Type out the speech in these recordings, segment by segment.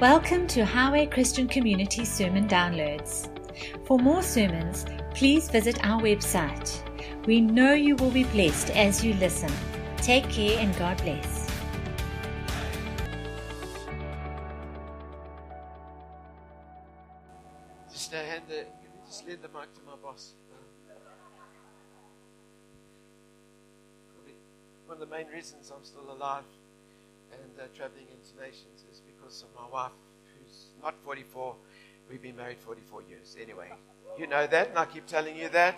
Welcome to Highway Christian Community Sermon Downloads. For more sermons, please visit our website. We know you will be blessed as you listen. Take care and God bless. Just uh, hand the, just lend the mic to my boss? One of the main reasons I'm still alive and uh, traveling into nations because of my wife, who's not 44. We've been married 44 years. Anyway, you know that, and I keep telling you that.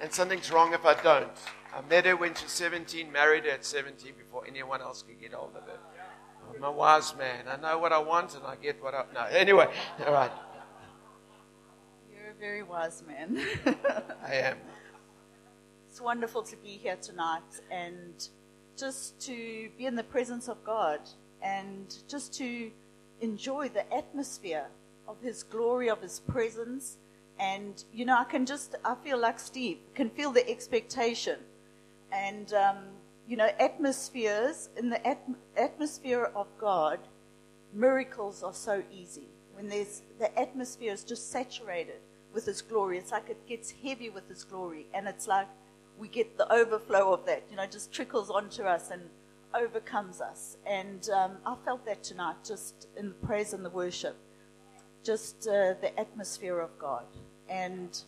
And something's wrong if I don't. I met her when she was 17, married her at 17 before anyone else could get hold of her. I'm a wise man. I know what I want and I get what I. No, anyway, all right. You're a very wise man. I am. it's wonderful to be here tonight and just to be in the presence of God and just to enjoy the atmosphere of His glory, of His presence. And, you know, I can just, I feel like Steve, can feel the expectation. And, um, you know, atmospheres, in the at- atmosphere of God, miracles are so easy. When there's, the atmosphere is just saturated with His glory. It's like it gets heavy with His glory. And it's like we get the overflow of that, you know, just trickles onto us and overcomes us. And um, I felt that tonight, just in the praise and the worship, just uh, the atmosphere of God. And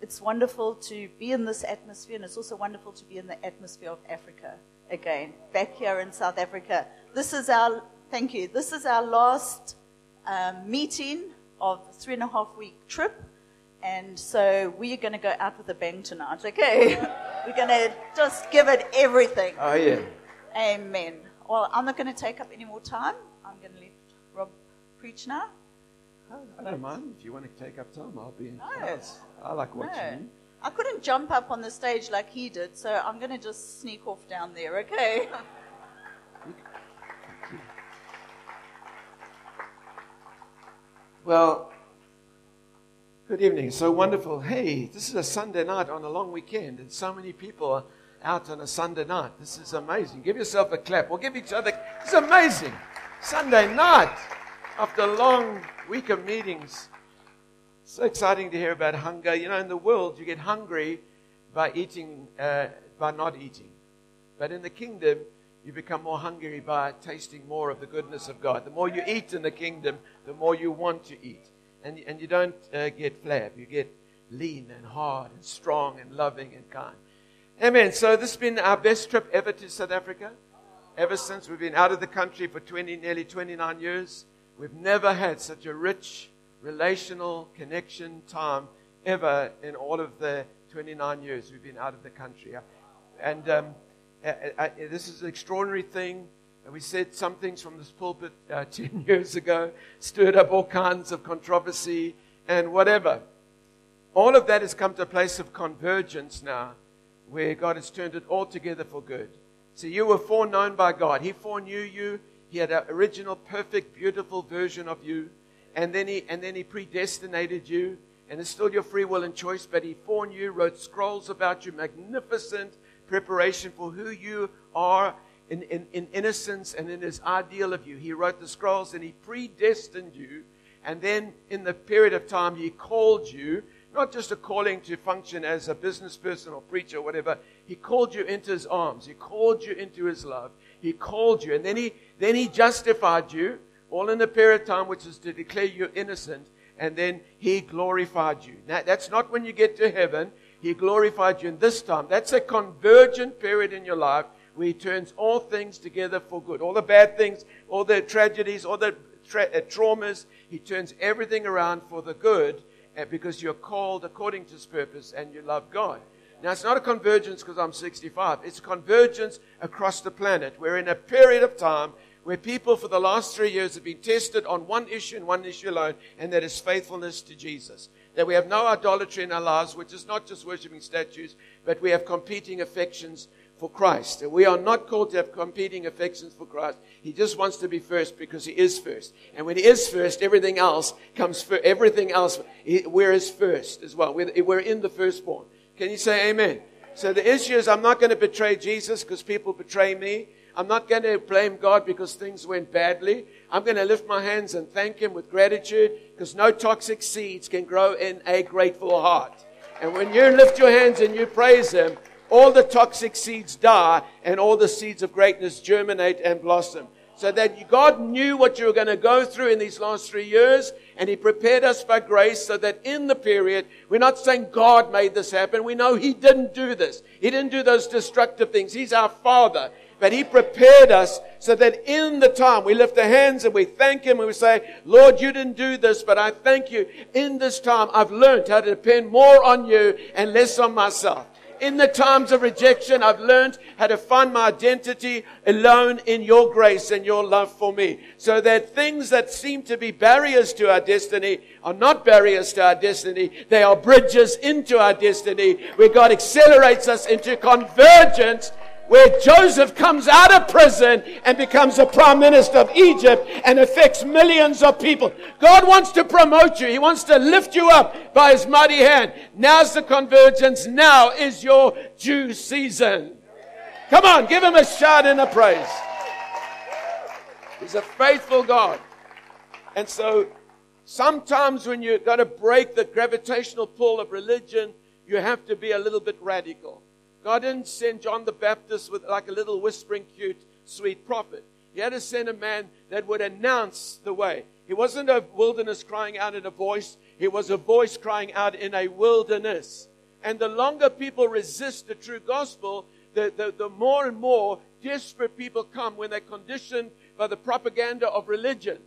it's wonderful to be in this atmosphere, and it's also wonderful to be in the atmosphere of Africa again, back here in South Africa. This is our, thank you, this is our last um, meeting of the three and a half week trip. And so we are going to go out with a bang tonight, okay? We're going to just give it everything. Oh, yeah. Amen. Well, I'm not going to take up any more time. I'm going to let Rob preach now. Oh, I don't mind. If you want to take up time, I'll be in No. class. I like watching No. you. I couldn't jump up on the stage like he did, so I'm going to just sneak off down there, okay? Well, good evening. So wonderful. Hey, this is a Sunday night on a long weekend, and so many people are out on a Sunday night. This is amazing. Give yourself a clap. We'll give each other. It's amazing. Sunday night after a long week of meetings. So exciting to hear about hunger. You know, in the world, you get hungry by eating, uh, by not eating. But in the kingdom, you become more hungry by tasting more of the goodness of God. The more you eat in the kingdom, the more you want to eat. And, and you don't uh, get flab, you get lean and hard and strong and loving and kind. Amen. So this has been our best trip ever to South Africa. Ever since we've been out of the country for 20, nearly 29 years, we've never had such a rich relational connection time ever in all of the 29 years we've been out of the country. And um, uh, uh, this is an extraordinary thing. We said some things from this pulpit uh, 10 years ago, stirred up all kinds of controversy and whatever. All of that has come to a place of convergence now, where God has turned it all together for good. So you were foreknown by God. He foreknew you. He had an original, perfect, beautiful version of you. And then he, and then he predestinated you. And it's still your free will and choice, but he foreknew, wrote scrolls about you, magnificent preparation for who you are in, in, in innocence and in his ideal of you. He wrote the scrolls and he predestined you. And then in the period of time, he called you, not just a calling to function as a business person or preacher or whatever. He called you into his arms. He called you into his love. He called you. And then he, then he justified you, all in a period of time, which is to declare you innocent. And then he glorified you. Now, that's not when you get to heaven. He glorified you in this time. That's a convergent period in your life where He turns all things together for good. All the bad things, all the tragedies, all the tra- uh, traumas, He turns everything around for the good because you're called according to His purpose and you love God. Now, it's not a convergence because I'm 65. It's a convergence across the planet. We're in a period of time where people for the last three years have been tested on one issue and one issue alone, and that is faithfulness to Jesus that we have no idolatry in our lives, which is not just worshiping statues, but we have competing affections for Christ. And we are not called to have competing affections for Christ. He just wants to be first because he is first. And when he is first, everything else comes first. Everything else, we're his first as well. We're, we're in the firstborn. Can you say amen? So the issue is I'm not going to betray Jesus because people betray me. I'm not going to blame God because things went badly. I'm going to lift my hands and thank Him with gratitude because no toxic seeds can grow in a grateful heart. And when you lift your hands and you praise Him, all the toxic seeds die and all the seeds of greatness germinate and blossom. So that God knew what you were going to go through in these last three years and He prepared us by grace so that in the period, we're not saying God made this happen. We know He didn't do this. He didn't do those destructive things. He's our Father. But He prepared us so that in the time we lift our hands and we thank Him and we say, Lord, you didn't do this, but I thank you. In this time, I've learned how to depend more on you and less on myself in the times of rejection, I've learned how to find my identity alone in your grace and your love for me. So that things that seem to be barriers to our destiny are not barriers to our destiny. They are bridges into our destiny where God accelerates us into convergence where Joseph comes out of prison and becomes a prime minister of Egypt and affects millions of people. God wants to promote you. He wants to lift you up by his mighty hand. Now's the convergence. Now is your due season. Come on, give him a shout and a praise. He's a faithful God. And so sometimes when you've got to break the gravitational pull of religion, you have to be a little bit radical. God didn't send John the Baptist with like a little whispering, cute, sweet prophet. He had to send a man that would announce the way. He wasn't a wilderness crying out in a voice, he was a voice crying out in a wilderness. And the longer people resist the true gospel, the, the, the more and more desperate people come when they're conditioned by the propaganda of religion.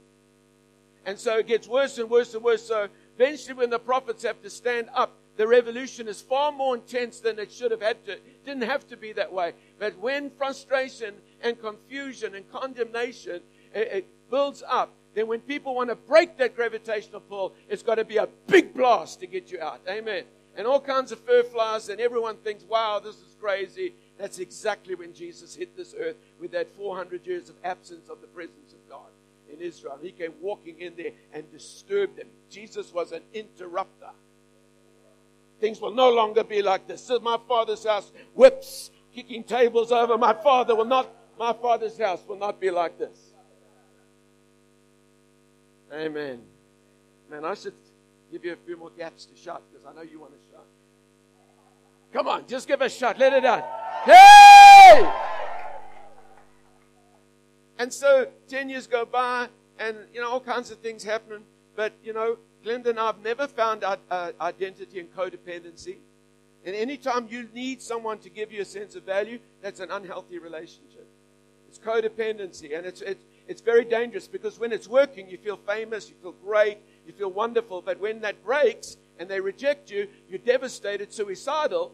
And so it gets worse and worse and worse. So eventually, when the prophets have to stand up the revolution is far more intense than it should have had to. It didn't have to be that way. But when frustration and confusion and condemnation it, it builds up, then when people want to break that gravitational pull, it's got to be a big blast to get you out. Amen. And all kinds of fur flies, and everyone thinks, wow, this is crazy. That's exactly when Jesus hit this earth with that 400 years of absence of the presence of God in Israel. He came walking in there and disturbed them. Jesus was an interrupter. Things will no longer be like this. this is my father's house, whips, kicking tables over. My father will not, my father's house will not be like this. Amen. Man, I should give you a few more gaps to shut because I know you want to shut. Come on, just give a shot. Let it out. Hey! And so 10 years go by, and, you know, all kinds of things happen. But, you know, Glenda and I have never found uh, identity in codependency. And anytime you need someone to give you a sense of value, that's an unhealthy relationship. It's codependency. And it's, it's, it's very dangerous because when it's working, you feel famous, you feel great, you feel wonderful. But when that breaks and they reject you, you're devastated, suicidal.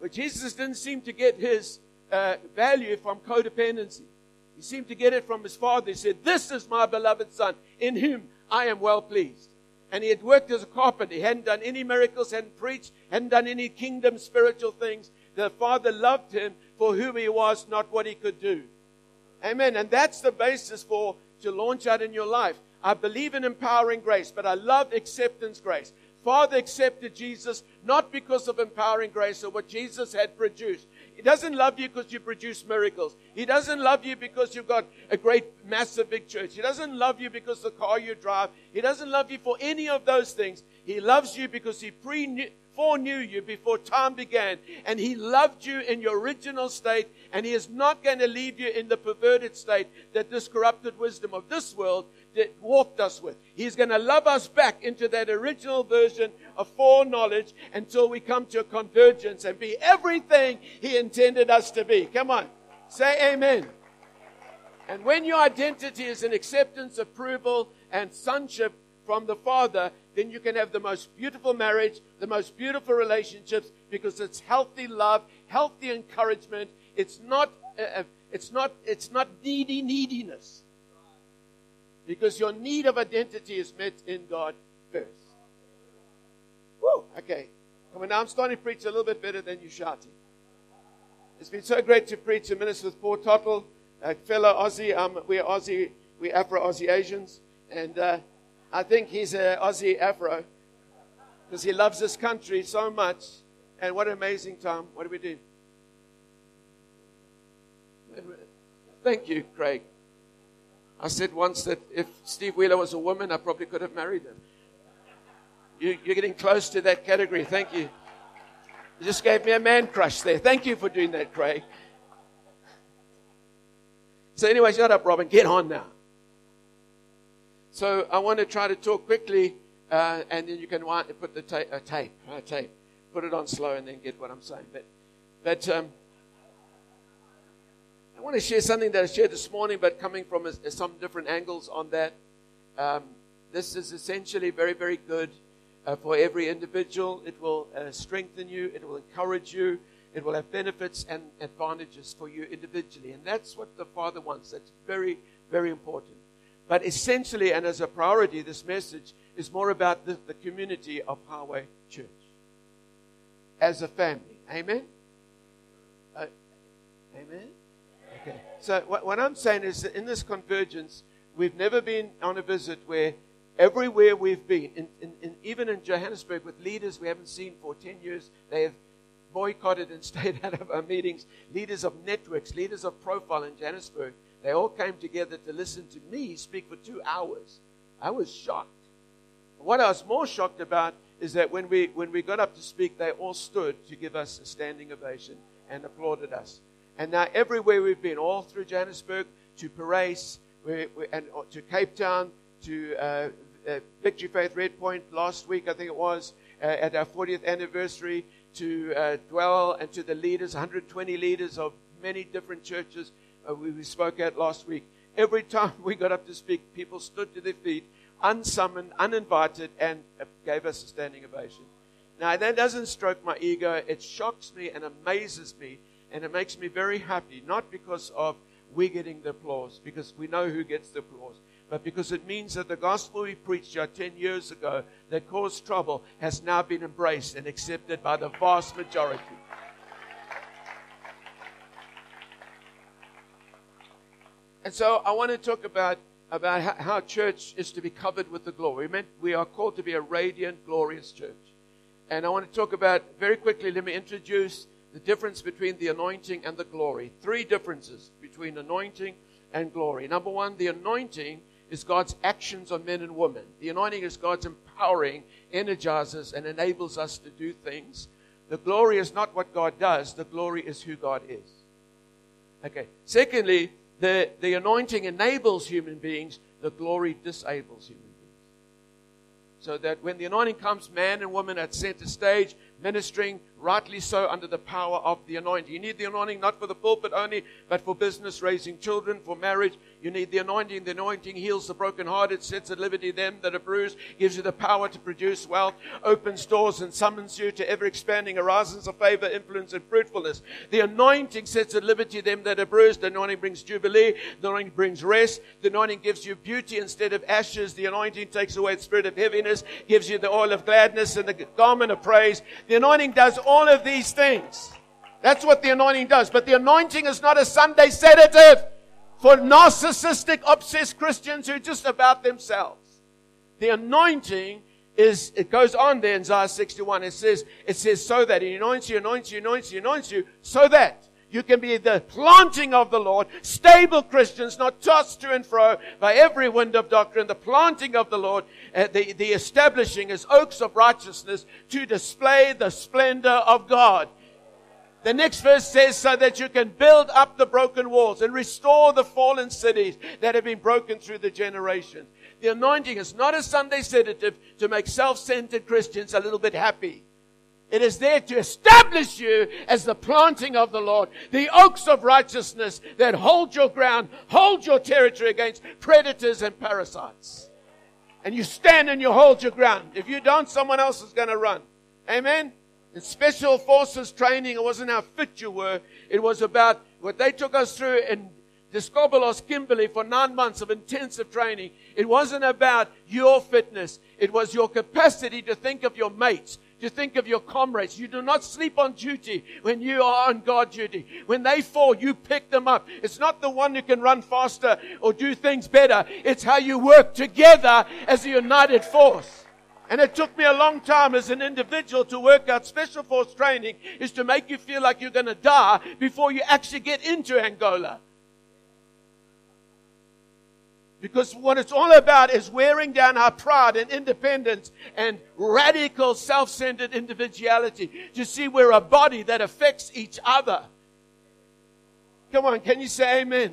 But Jesus didn't seem to get his uh, value from codependency. He seemed to get it from his father. He said, This is my beloved son, in whom I am well pleased. And he had worked as a carpenter. He hadn't done any miracles, hadn't preached, hadn't done any kingdom spiritual things. The father loved him for who he was, not what he could do. Amen. And that's the basis for to launch out in your life. I believe in empowering grace, but I love acceptance grace. Father accepted Jesus not because of empowering grace or what Jesus had produced, he doesn't love you because you produce miracles. He doesn't love you because you've got a great, massive, big church. He doesn't love you because the car you drive. He doesn't love you for any of those things. He loves you because He pre foreknew you before time began. And He loved you in your original state. And He is not going to leave you in the perverted state that this corrupted wisdom of this world walked us with. He's going to love us back into that original version of foreknowledge until we come to a convergence and be everything He intended us to be. Come on. Say amen. And when your identity is an acceptance, approval, and sonship from the Father, then you can have the most beautiful marriage, the most beautiful relationships, because it's healthy love, healthy encouragement. It's not, uh, uh it's not, it's not needy neediness. Because your need of identity is met in God first. Woo, okay. Come on, now I'm starting to preach a little bit better than you shouting. It's been so great to preach and minister with Paul Tottle, a fellow Aussie. Um, we're Aussie, we're Afro Aussie Asians. And uh, I think he's an Aussie Afro because he loves this country so much. And what an amazing time. What do we do? Thank you, Craig. I said once that if Steve Wheeler was a woman, I probably could have married him. You, you're getting close to that category. Thank you. You just gave me a man crush there. Thank you for doing that, Craig. So, anyway, shut up, Robin. Get on now. So, I want to try to talk quickly, uh, and then you can put the ta- uh, tape, uh, tape, put it on slow, and then get what I'm saying. But, but um, want to share something that I shared this morning, but coming from a, some different angles on that. Um, this is essentially very, very good uh, for every individual. It will uh, strengthen you, it will encourage you, it will have benefits and advantages for you individually. And that's what the Father wants. That's very, very important. But essentially, and as a priority, this message is more about the, the community of Highway Church as a family. Amen? Uh, amen? So, what, what I'm saying is that in this convergence, we've never been on a visit where Everywhere we've been, in, in, in, even in Johannesburg with leaders we haven't seen for 10 years, they have boycotted and stayed out of our meetings. Leaders of networks, leaders of profile in Johannesburg, they all came together to listen to me speak for two hours. I was shocked. What I was more shocked about is that when we, when we got up to speak, they all stood to give us a standing ovation and applauded us. And now, everywhere we've been, all through Johannesburg to we, and uh, to Cape Town, to uh, uh, Victory Faith Red Point last week, I think it was, uh, at our 40th anniversary, to uh, dwell and to the leaders, 120 leaders of many different churches uh, we, we spoke at last week. Every time we got up to speak, people stood to their feet, unsummoned, uninvited, and uh, gave us a standing ovation. Now, that doesn't stroke my ego. It shocks me and amazes me, and it makes me very happy, not because of we getting the applause, because we know who gets the applause but because it means that the gospel we preached here 10 years ago that caused trouble has now been embraced and accepted by the vast majority. And so I want to talk about, about how church is to be covered with the glory. We are called to be a radiant, glorious church. And I want to talk about, very quickly, let me introduce the difference between the anointing and the glory. Three differences between anointing and glory. Number one, the anointing is God's actions on men and women. The anointing is God's empowering, energizes, and enables us to do things. The glory is not what God does, the glory is who God is. Okay. Secondly, the, the anointing enables human beings, the glory disables human beings. So that when the anointing comes, man and woman are at center stage, ministering rightly so under the power of the anointing. You need the anointing not for the pulpit only, but for business, raising children, for marriage. You need the anointing. The anointing heals the brokenhearted, sets at liberty them that are bruised, gives you the power to produce wealth, opens doors and summons you to ever expanding horizons of favor, influence, and fruitfulness. The anointing sets at liberty them that are bruised. The anointing brings jubilee. The anointing brings rest. The anointing gives you beauty instead of ashes. The anointing takes away the spirit of heaviness, gives you the oil of gladness and the garment of praise. The anointing does all of these things. That's what the anointing does. But the anointing is not a Sunday sedative for narcissistic, obsessed Christians who are just about themselves. The anointing is, it goes on there in Isaiah 61. It says, it says, so that he anoints you, anoints you, anoints you, anoints you, so that you can be the planting of the Lord, stable Christians, not tossed to and fro by every wind of doctrine, the planting of the Lord, uh, the, the establishing as oaks of righteousness to display the splendor of God. The next verse says, so that you can build up the broken walls and restore the fallen cities that have been broken through the generations. The anointing is not a Sunday sedative to make self-centered Christians a little bit happy. It is there to establish you as the planting of the Lord, the oaks of righteousness that hold your ground, hold your territory against predators and parasites. And you stand and you hold your ground. If you don't, someone else is going to run. Amen? In special forces training, it wasn't how fit you were. It was about what they took us through in Diskobolos Kimberley for nine months of intensive training. It wasn't about your fitness. It was your capacity to think of your mates, to think of your comrades. You do not sleep on duty when you are on guard duty. When they fall, you pick them up. It's not the one who can run faster or do things better. It's how you work together as a united force. And it took me a long time as an individual to work out special force training is to make you feel like you're going to die before you actually get into Angola. Because what it's all about is wearing down our pride and independence and radical self-centered individuality. To see we're a body that affects each other. Come on, can you say amen?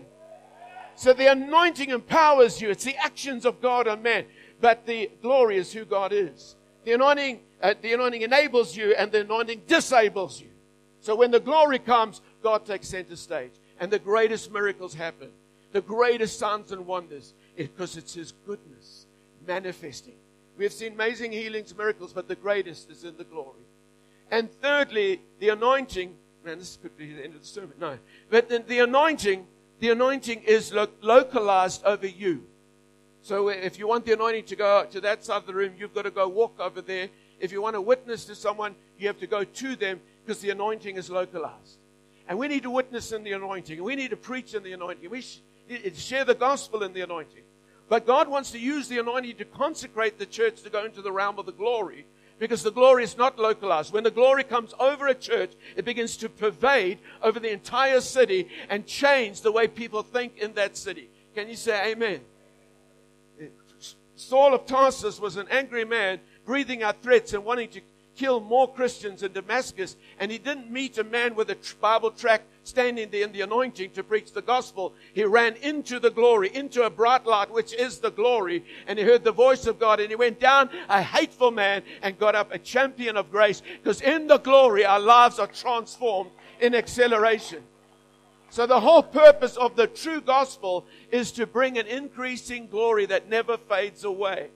So the anointing empowers you. It's the actions of God on man. But the glory is who God is. The anointing, uh, the anointing enables you and the anointing disables you. So when the glory comes, God takes center stage. And the greatest miracles happen. The greatest signs and wonders. Because it's His goodness manifesting. We have seen amazing healings, miracles, but the greatest is in the glory. And thirdly, the anointing. Man, this could be the end of the sermon. No. But the, the anointing the anointing is lo- localized over you. So if you want the anointing to go to that side of the room, you've got to go walk over there. If you want to witness to someone, you have to go to them because the anointing is localized. And we need to witness in the anointing. We need to preach in the anointing. We sh- share the gospel in the anointing. But God wants to use the anointing to consecrate the church to go into the realm of the glory because the glory is not localized. When the glory comes over a church, it begins to pervade over the entire city and change the way people think in that city. Can you say amen? Saul of Tarsus was an angry man breathing out threats and wanting to kill more Christians in Damascus. And he didn't meet a man with a Bible tract standing there in the anointing to preach the gospel. He ran into the glory, into a bright light, which is the glory. And he heard the voice of God and he went down a hateful man and got up a champion of grace because in the glory our lives are transformed in acceleration. So the whole purpose of the true gospel is to bring an increasing glory that never fades away.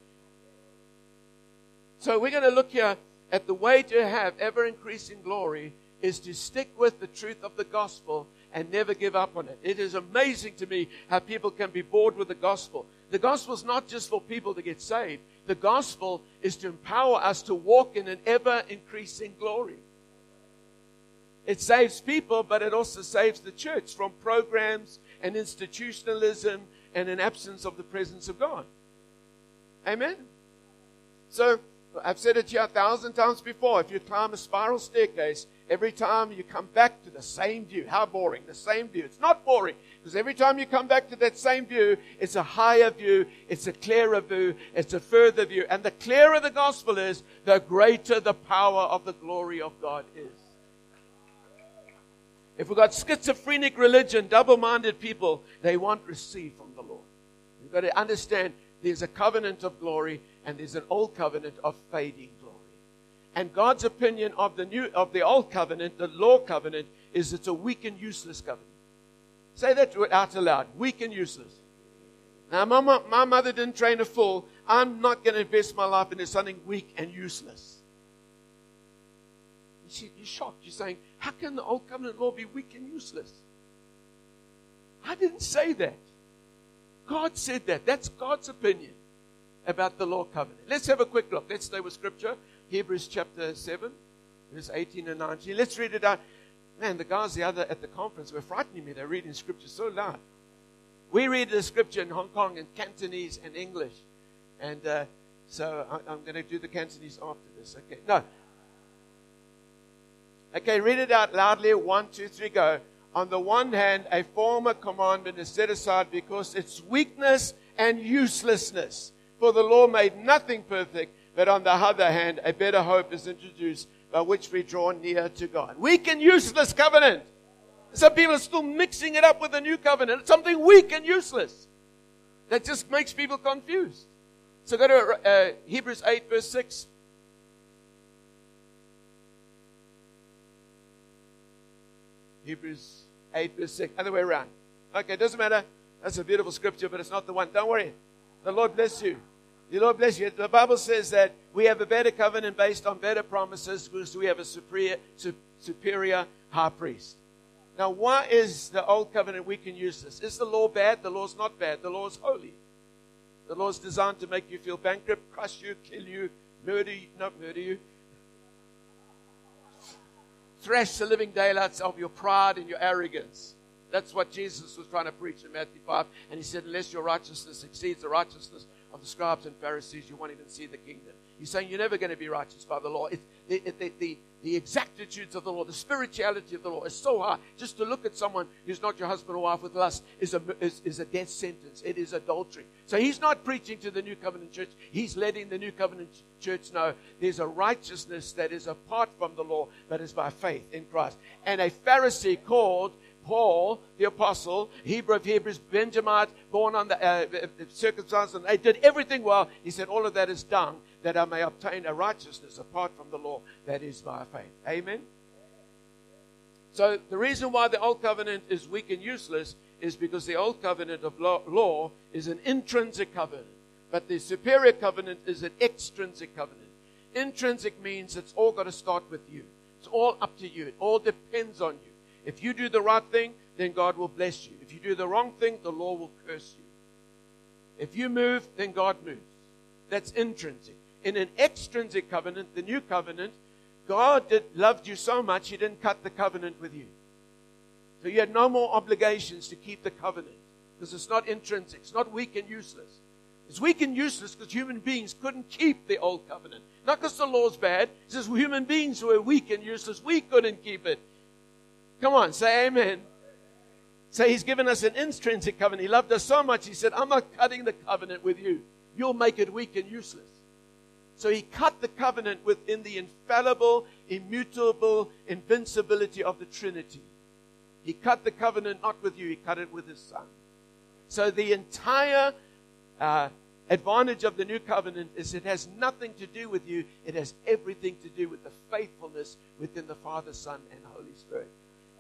So we're going to look here at the way to have ever increasing glory is to stick with the truth of the gospel and never give up on it. It is amazing to me how people can be bored with the gospel. The gospel is not just for people to get saved. The gospel is to empower us to walk in an ever increasing glory. It saves people, but it also saves the church from programs and institutionalism and an absence of the presence of God. Amen? So, I've said it here a thousand times before. If you climb a spiral staircase, every time you come back to the same view. How boring. The same view. It's not boring because every time you come back to that same view, it's a higher view, it's a clearer view, it's a further view. And the clearer the gospel is, the greater the power of the glory of God is. If we've got schizophrenic religion, double minded people, they won't receive from the Lord. You've got to understand there's a covenant of glory and there's an old covenant of fading glory. And God's opinion of the new of the old covenant, the law covenant, is it's a weak and useless covenant. Say that out aloud. Weak and useless. Now, my, my mother didn't train a fool. I'm not going to invest my life into something weak and useless. You're shocked. You're saying, how can the old covenant law be weak and useless? I didn't say that. God said that. That's God's opinion about the law covenant. Let's have a quick look. Let's stay with scripture. Hebrews chapter 7, verse 18 and 19. Let's read it out. Man, the guys the other at the conference were frightening me. They're reading scripture so loud. We read the scripture in Hong Kong in Cantonese and English. And uh, so I, I'm going to do the Cantonese after this. Okay. No. Okay, read it out loudly. One, two, three, go. On the one hand, a former commandment is set aside because its weakness and uselessness. For the law made nothing perfect, but on the other hand, a better hope is introduced by which we draw near to God. Weak and useless covenant. Some people are still mixing it up with the new covenant. It's something weak and useless. That just makes people confused. So go to uh, Hebrews 8, verse 6. Hebrews 8, verse 6. Other way around. Okay, it doesn't matter. That's a beautiful scripture, but it's not the one. Don't worry. The Lord bless you. The Lord bless you. The Bible says that we have a better covenant based on better promises because we have a superior, superior high priest. Now, why is the old covenant weak and useless? Is the law bad? The law's not bad. The law is holy. The law is designed to make you feel bankrupt, crush you, kill you, murder you, not murder you, thrash the living daylights of your pride and your arrogance. That's what Jesus was trying to preach in Matthew 5. And he said, unless your righteousness exceeds the righteousness of the scribes and Pharisees, you won't even see the kingdom. He's saying you're never going to be righteous by the law. It, the, the, the, the exactitudes of the law, the spirituality of the law is so high. Just to look at someone who's not your husband or wife with lust is a, is, is a death sentence. It is adultery. So he's not preaching to the New Covenant church. He's letting the New Covenant church know there's a righteousness that is apart from the law, but is by faith in Christ. And a Pharisee called Paul, the apostle, Hebrew of Hebrews, Benjamite, born on the uh, uh, circumcised, and they did everything well. He said, All of that is done that I may obtain a righteousness apart from the law that is by faith. Amen? So, the reason why the old covenant is weak and useless is because the old covenant of law is an intrinsic covenant, but the superior covenant is an extrinsic covenant. Intrinsic means it's all got to start with you, it's all up to you, it all depends on you. If you do the right thing, then God will bless you. If you do the wrong thing, the law will curse you. If you move, then God moves. That's intrinsic. In an extrinsic covenant, the new covenant, God did, loved you so much, He didn't cut the covenant with you. So you had no more obligations to keep the covenant because it's not intrinsic, it's not weak and useless. It's weak and useless because human beings couldn't keep the old covenant. Not because the law's bad, it's just human beings who are weak and useless. We couldn't keep it. Come on, say amen. Say he's given us an intrinsic covenant. He loved us so much, he said, I'm not cutting the covenant with you. You'll make it weak and useless. So he cut the covenant within the infallible, immutable invincibility of the Trinity. He cut the covenant not with you, he cut it with his son. So the entire uh, advantage of the new covenant is it has nothing to do with you, it has everything to do with the faithfulness within the Father, Son, and Holy Spirit.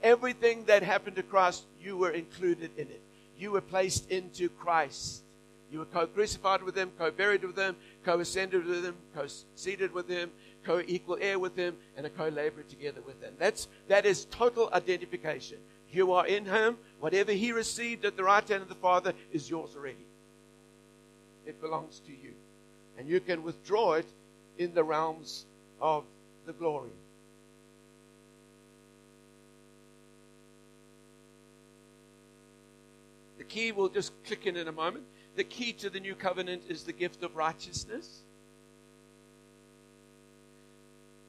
Everything that happened to Christ, you were included in it. You were placed into Christ. You were co crucified with Him, co buried with Him, co ascended with Him, co seated with Him, co equal heir with Him, and a co laborer together with Him. That's, that is total identification. You are in Him. Whatever He received at the right hand of the Father is yours already. It belongs to you. And you can withdraw it in the realms of the glory. The key will just click in in a moment. The key to the new covenant is the gift of righteousness.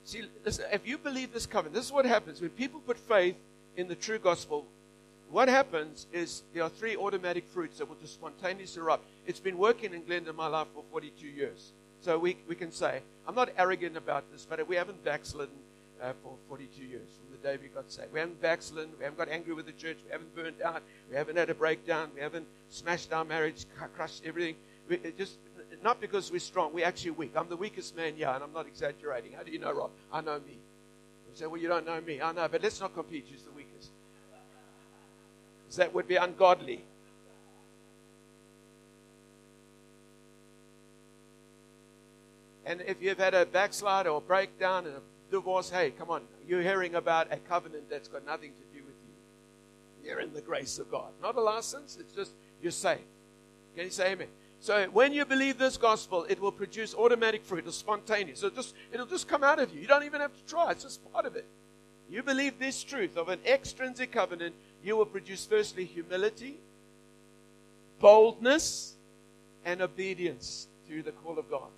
See, listen, if you believe this covenant, this is what happens when people put faith in the true gospel. What happens is there are three automatic fruits that will just spontaneously erupt. It's been working in Glenda my life for 42 years. So we, we can say, I'm not arrogant about this, but we haven't backslidden uh, for 42 years from the day we got saved. We haven't backslidden. We haven't got angry with the church. We haven't burned out. We haven't had a breakdown. We haven't smashed our marriage, crushed everything. We, just not because we're strong. We're actually weak. I'm the weakest man yeah, and I'm not exaggerating. How do you know, Rob? I know me. You say, well, you don't know me. I know, but let's not compete. Who's the weakest? Because that would be ungodly. And if you've had a backslide or a breakdown and a divorce, hey, come on. You're hearing about a covenant that's got nothing to do with you. You're in the grace of God. Not a license, it's just you're saved. Can you say amen? So when you believe this gospel, it will produce automatic fruit. It's spontaneous. It'll just, it'll just come out of you. You don't even have to try. It's just part of it. You believe this truth of an extrinsic covenant, you will produce firstly humility, boldness, and obedience to the call of God.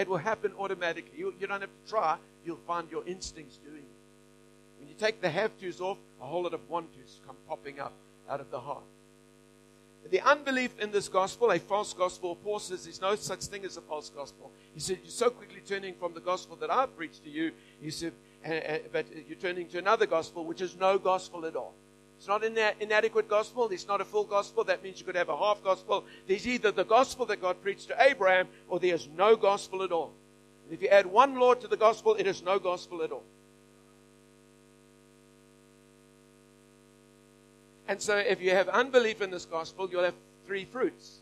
It will happen automatically. You, you don't have to try you'll find your instincts doing it. When you take the have tos off, a whole lot of want tos come popping up out of the heart. The unbelief in this gospel, a false gospel, Paul says there's no such thing as a false gospel. He said, You're so quickly turning from the gospel that I've preached to you. He said, uh, uh, But you're turning to another gospel, which is no gospel at all. It's not an inadequate gospel. It's not a full gospel. That means you could have a half gospel. There's either the gospel that God preached to Abraham, or there's no gospel at all. And If you add one Lord to the gospel, it is no gospel at all. And so, if you have unbelief in this gospel, you'll have three fruits.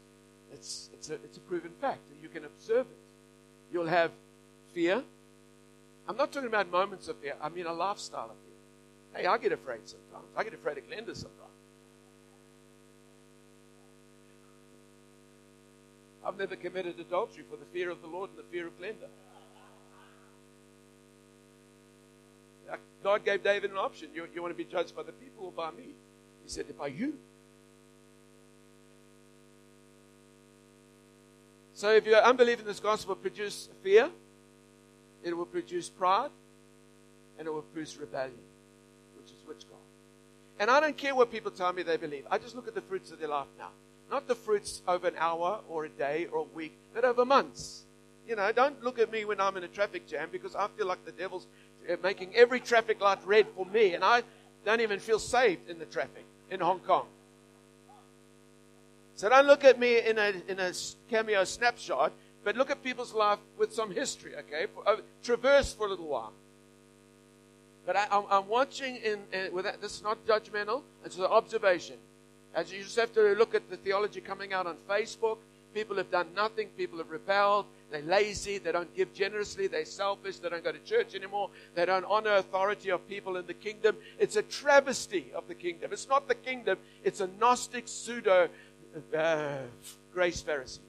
It's, it's, a, it's a proven fact. You can observe it. You'll have fear. I'm not talking about moments of fear, I mean a lifestyle of fear. Hey, I get afraid sometimes. I get afraid of Glenda sometimes. I've never committed adultery for the fear of the Lord and the fear of Glenda. God gave David an option. You, you want to be judged by the people or by me? He said, by you. So if your unbelief in this gospel will produce fear, it will produce pride, and it will produce rebellion, which witchcraft. And I don't care what people tell me they believe. I just look at the fruits of their life now. Not the fruits over an hour or a day or a week, but over months. You know, don't look at me when I'm in a traffic jam because I feel like the devil's uh, making every traffic light red for me, and I don't even feel saved in the traffic in Hong Kong. So don't look at me in a, in a cameo snapshot, but look at people's life with some history, okay? For, uh, traverse for a little while. But I, am watching in, in that, this is not judgmental, it's an observation. As you just have to look at the theology coming out on Facebook. People have done nothing, people have rebelled, they're lazy, they don't give generously, they're selfish, they don't go to church anymore, they don't honor authority of people in the kingdom. It's a travesty of the kingdom. It's not the kingdom, it's a Gnostic pseudo uh, grace Pharisees.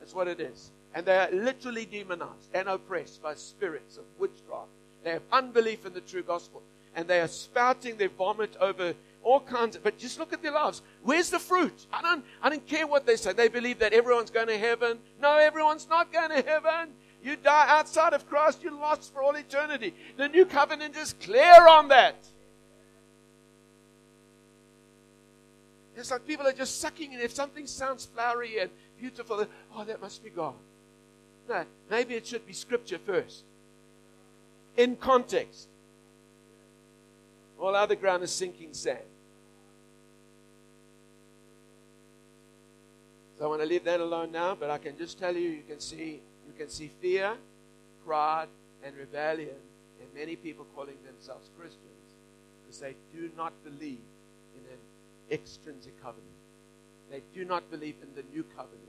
That's what it is. And they are literally demonized and oppressed by spirits of witchcraft. They have unbelief in the true gospel. And they are spouting their vomit over all kinds of, but just look at their lives. Where's the fruit? I don't, I don't care what they say. They believe that everyone's going to heaven. No, everyone's not going to heaven. You die outside of Christ, you're lost for all eternity. The new covenant is clear on that. It's like people are just sucking in. If something sounds flowery and beautiful, oh, that must be God. No, maybe it should be scripture first. In context. All other ground is sinking sand. So I want to leave that alone now, but I can just tell you, you can see, you can see fear, pride, and rebellion in many people calling themselves Christians because they do not believe in an extrinsic covenant. They do not believe in the new covenant.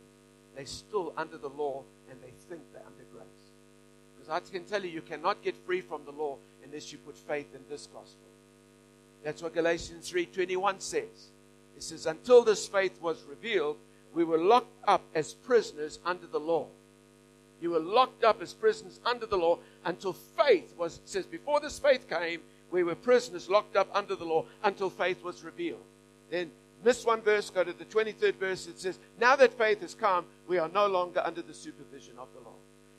They're still under the law and they think they're under grace. Because I can tell you, you cannot get free from the law unless you put faith in this gospel. That's what Galatians 3:21 says. It says, "Until this faith was revealed, we were locked up as prisoners under the law." You were locked up as prisoners under the law until faith was. Says, before this faith came, we were prisoners locked up under the law until faith was revealed. Then this one verse, go to the 23rd verse. It says, Now that faith has come, we are no longer under the supervision of the law.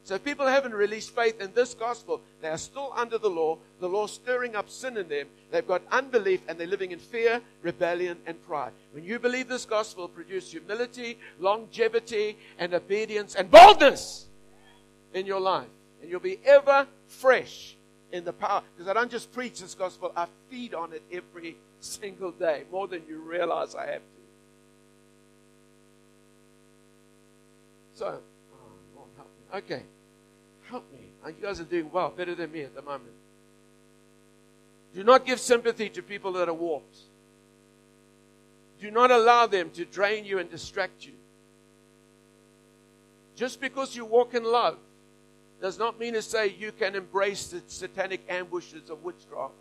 So if people haven't released faith in this gospel, they are still under the law, the law stirring up sin in them. They've got unbelief and they're living in fear, rebellion, and pride. When you believe this gospel, produce humility, longevity, and obedience and boldness in your life. And you'll be ever fresh in the power. Because I don't just preach this gospel, I feed on it every single day, more than you realize I have to. So, oh, Lord, help me. Okay. Help me. Uh, you guys are doing well, better than me at the moment. Do not give sympathy to people that are warped. Do not allow them to drain you and distract you. Just because you walk in love does not mean to say you can embrace the satanic ambushes of witchcraft.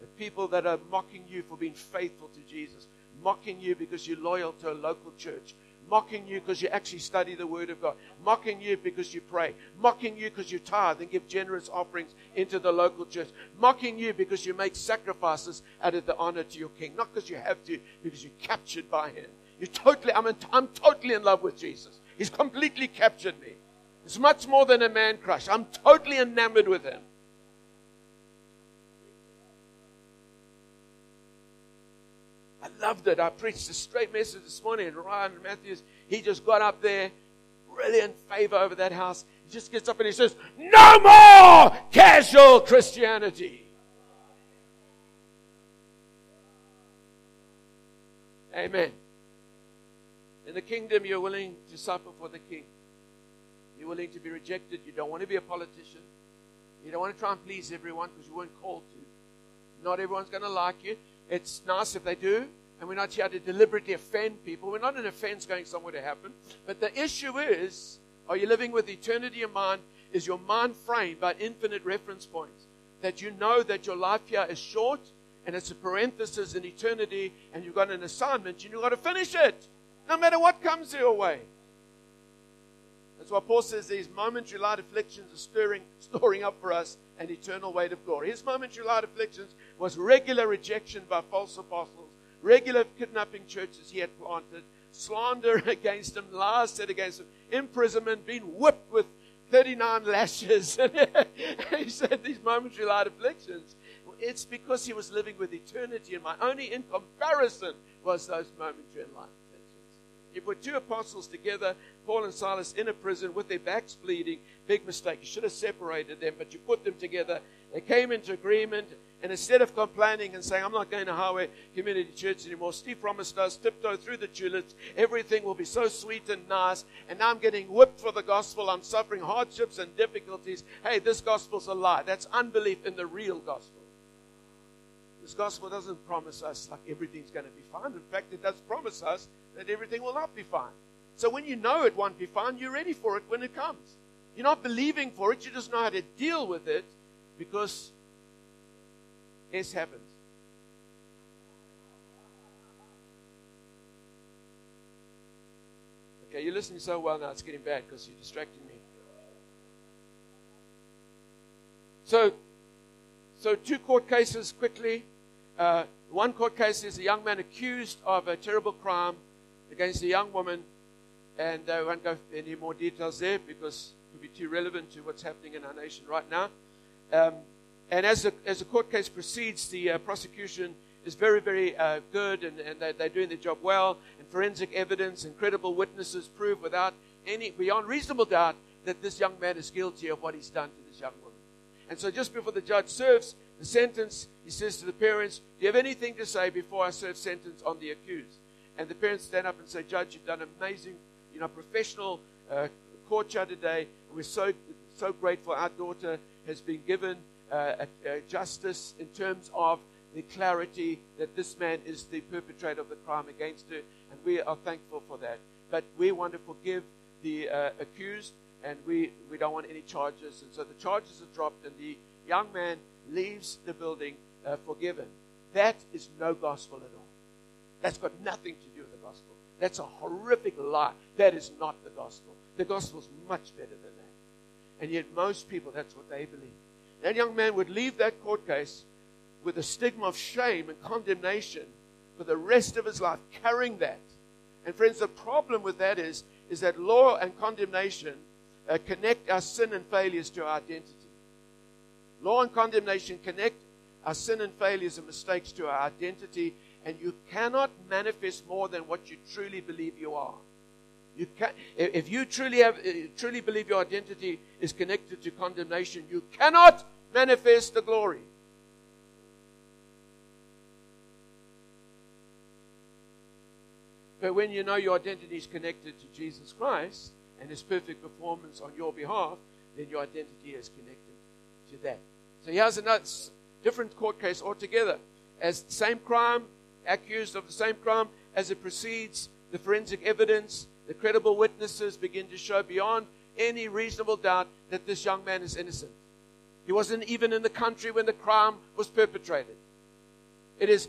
The people that are mocking you for being faithful to Jesus, mocking you because you're loyal to a local church, mocking you because you actually study the Word of God, mocking you because you pray, mocking you because you tithe and give generous offerings into the local church, mocking you because you make sacrifices out of the honor to your King, not because you have to, because you're captured by Him. You're totally, I'm, in, I'm totally in love with Jesus. He's completely captured me. It's much more than a man crush. I'm totally enamored with Him. I loved it. I preached a straight message this morning, Ryan Matthews, he just got up there, brilliant favor over that house. He just gets up and he says, No more casual Christianity. Amen. In the kingdom, you're willing to suffer for the king. You're willing to be rejected. You don't want to be a politician. You don't want to try and please everyone because you weren't called to. Not everyone's going to like you. It's nice if they do, and we're not here to deliberately offend people. We're not an offense going somewhere to happen. But the issue is are you living with eternity in mind? Is your mind framed by infinite reference points? That you know that your life here is short and it's a parenthesis in eternity, and you've got an assignment and you've got to finish it, no matter what comes your way. That's why Paul says these momentary light afflictions are stirring, storing up for us an eternal weight of glory. His momentary light afflictions was regular rejection by false apostles, regular kidnapping churches he had planted, slander against him, lies said against him, imprisonment, being whipped with 39 lashes. he said these momentary light afflictions. It's because he was living with eternity in mind. Only in comparison was those momentary light afflictions. You put two apostles together, Paul and Silas in a prison with their backs bleeding. Big mistake. You should have separated them, but you put them together. They came into agreement. And instead of complaining and saying, I'm not going to Highway Community Church anymore, Steve promised us, tiptoe through the tulips, everything will be so sweet and nice, and now I'm getting whipped for the gospel, I'm suffering hardships and difficulties. Hey, this gospel's a lie. That's unbelief in the real gospel. This gospel doesn't promise us like everything's going to be fine. In fact, it does promise us that everything will not be fine. So when you know it won't be fine, you're ready for it when it comes. You're not believing for it, you just know how to deal with it because S happens. Okay, you're listening so well now, it's getting bad because you're distracting me. So, so two court cases quickly. Uh, one court case is a young man accused of a terrible crime against a young woman, and I won't go into any more details there because it would be too relevant to what's happening in our nation right now. Um, and as the, as the court case proceeds, the uh, prosecution is very, very uh, good and, and they're, they're, doing their job well. And forensic evidence and credible witnesses prove without any, beyond reasonable doubt, that this young man is guilty of what he's done to this young woman. And so just before the judge serves the sentence, he says to the parents, Do you have anything to say before I serve sentence on the accused? And the parents stand up and say, Judge, you've done an amazing, you know, professional uh, court today. We're so, so grateful. Our daughter has been given uh, justice in terms of the clarity that this man is the perpetrator of the crime against her, and we are thankful for that. But we want to forgive the uh, accused, and we, we don't want any charges. And so the charges are dropped, and the young man leaves the building uh, forgiven. That is no gospel at all. That's got nothing to do with the gospel. That's a horrific lie. That is not the gospel. The gospel is much better than that. And yet, most people, that's what they believe. That young man would leave that court case with a stigma of shame and condemnation for the rest of his life, carrying that. And friends, the problem with that is, is that law and condemnation uh, connect our sin and failures to our identity. Law and condemnation connect our sin and failures and mistakes to our identity, and you cannot manifest more than what you truly believe you are. You can, if you truly have, uh, truly believe your identity is connected to condemnation, you cannot manifest the glory. But when you know your identity is connected to Jesus Christ and His perfect performance on your behalf, then your identity is connected to that. So here's another different court case altogether. As same crime, accused of the same crime, as it proceeds, the forensic evidence the credible witnesses begin to show beyond any reasonable doubt that this young man is innocent. He wasn't even in the country when the crime was perpetrated. It is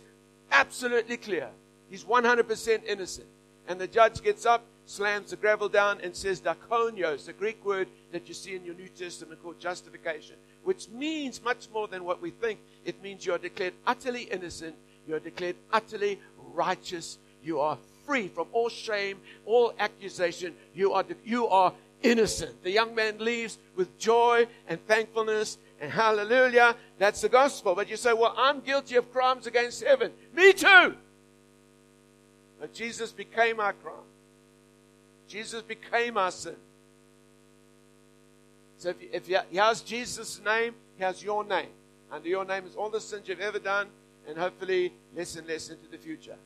absolutely clear. He's 100% innocent. And the judge gets up, slams the gravel down, and says, Dikonios, the Greek word that you see in your New Testament called justification, which means much more than what we think. It means you are declared utterly innocent, you are declared utterly righteous, you are free from all shame, all accusation. You are, you are innocent. The young man leaves with joy and thankfulness and hallelujah. That's the gospel. But you say, well, I'm guilty of crimes against heaven. Me too. But Jesus became our crime. Jesus became our sin. So if, if he has Jesus' name, he has your name. Under your name is all the sins you've ever done, and hopefully less and less into the future.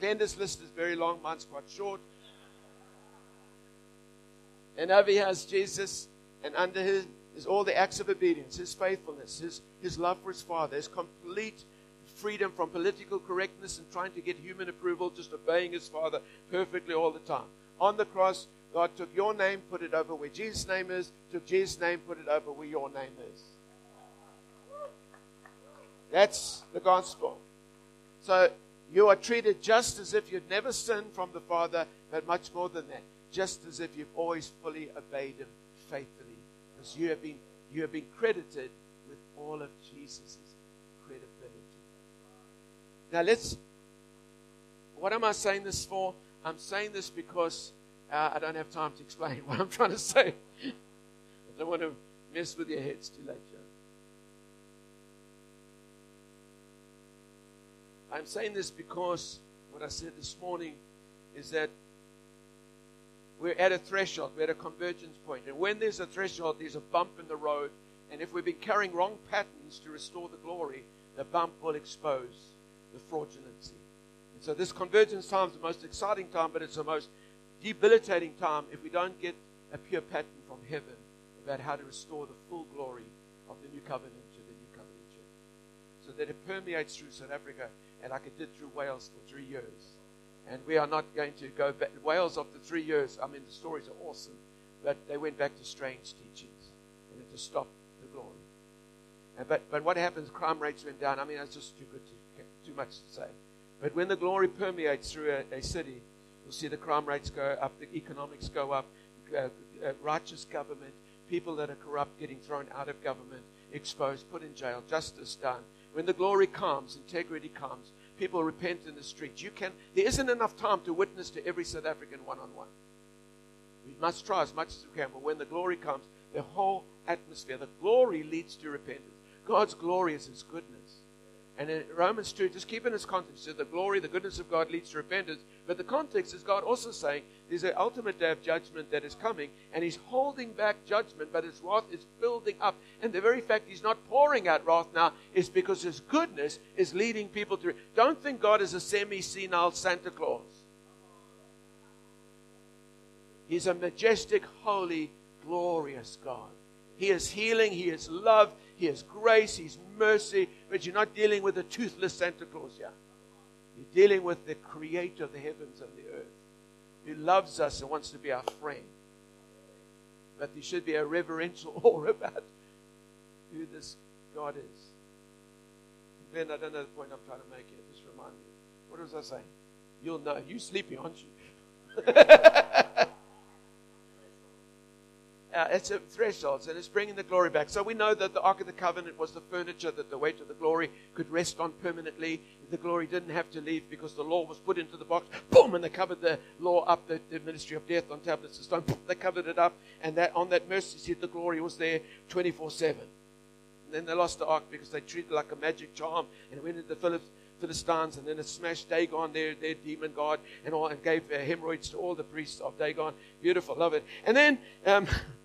Glenda's list is very long, mine's quite short. And over here is Jesus, and under his is all the acts of obedience, his faithfulness, his, his love for his Father, his complete freedom from political correctness and trying to get human approval, just obeying his Father perfectly all the time. On the cross, God took your name, put it over where Jesus' name is, took Jesus' name, put it over where your name is. That's the gospel. So you are treated just as if you'd never sinned from the Father, but much more than that, just as if you've always fully obeyed Him faithfully, because you have been you have been credited with all of Jesus' credibility. Now let's. What am I saying this for? I'm saying this because uh, I don't have time to explain what I'm trying to say. I don't want to mess with your heads too late, I'm saying this because what I said this morning is that we're at a threshold, we're at a convergence point. And when there's a threshold, there's a bump in the road. And if we've been carrying wrong patterns to restore the glory, the bump will expose the fraudulency. And so this convergence time is the most exciting time, but it's the most debilitating time if we don't get a pure pattern from heaven about how to restore the full glory of the new covenant to the new covenant. So that it permeates through South Africa and like it did through Wales for three years. And we are not going to go back. Wales, after three years, I mean, the stories are awesome, but they went back to strange teachings and it just stopped the glory. And, but, but what happens? Crime rates went down. I mean, that's just too good to, too much to say. But when the glory permeates through a, a city, you'll see the crime rates go up, the economics go up, uh, uh, righteous government, people that are corrupt getting thrown out of government, exposed, put in jail, justice done. When the glory comes, integrity comes, people repent in the streets. You can there isn't enough time to witness to every South African one on one. We must try as much as we can, but when the glory comes, the whole atmosphere, the glory leads to repentance. God's glory is his goodness. And in Romans 2, just keep in its context, so the glory, the goodness of God leads to repentance. But the context is God also saying there's an ultimate day of judgment that is coming, and He's holding back judgment, but His wrath is building up. And the very fact He's not pouring out wrath now is because His goodness is leading people to. Don't think God is a semi senile Santa Claus. He's a majestic, holy, glorious God. He is healing, He is love, He is grace, He's mercy, but you're not dealing with a toothless Santa Claus here. You're dealing with the creator of the heavens and the earth who loves us and wants to be our friend. But there should be a reverential awe about who this God is. Ben, I don't know the point I'm trying to make here. Just remind me. What was I saying? You'll know. You're sleepy, aren't you? uh, it's a thresholds and it's bringing the glory back. So we know that the Ark of the Covenant was the furniture that the weight of the glory could rest on permanently. The glory didn't have to leave because the law was put into the box. Boom! And they covered the law up, the, the ministry of death on tablets of stone. Boom, they covered it up. And that on that mercy seat, the glory was there 24 7. And then they lost the ark because they treated it like a magic charm and it went into the Philistines, and then it smashed Dagon, their, their demon god, and all, and gave uh, hemorrhoids to all the priests of Dagon. Beautiful, love it. And then um,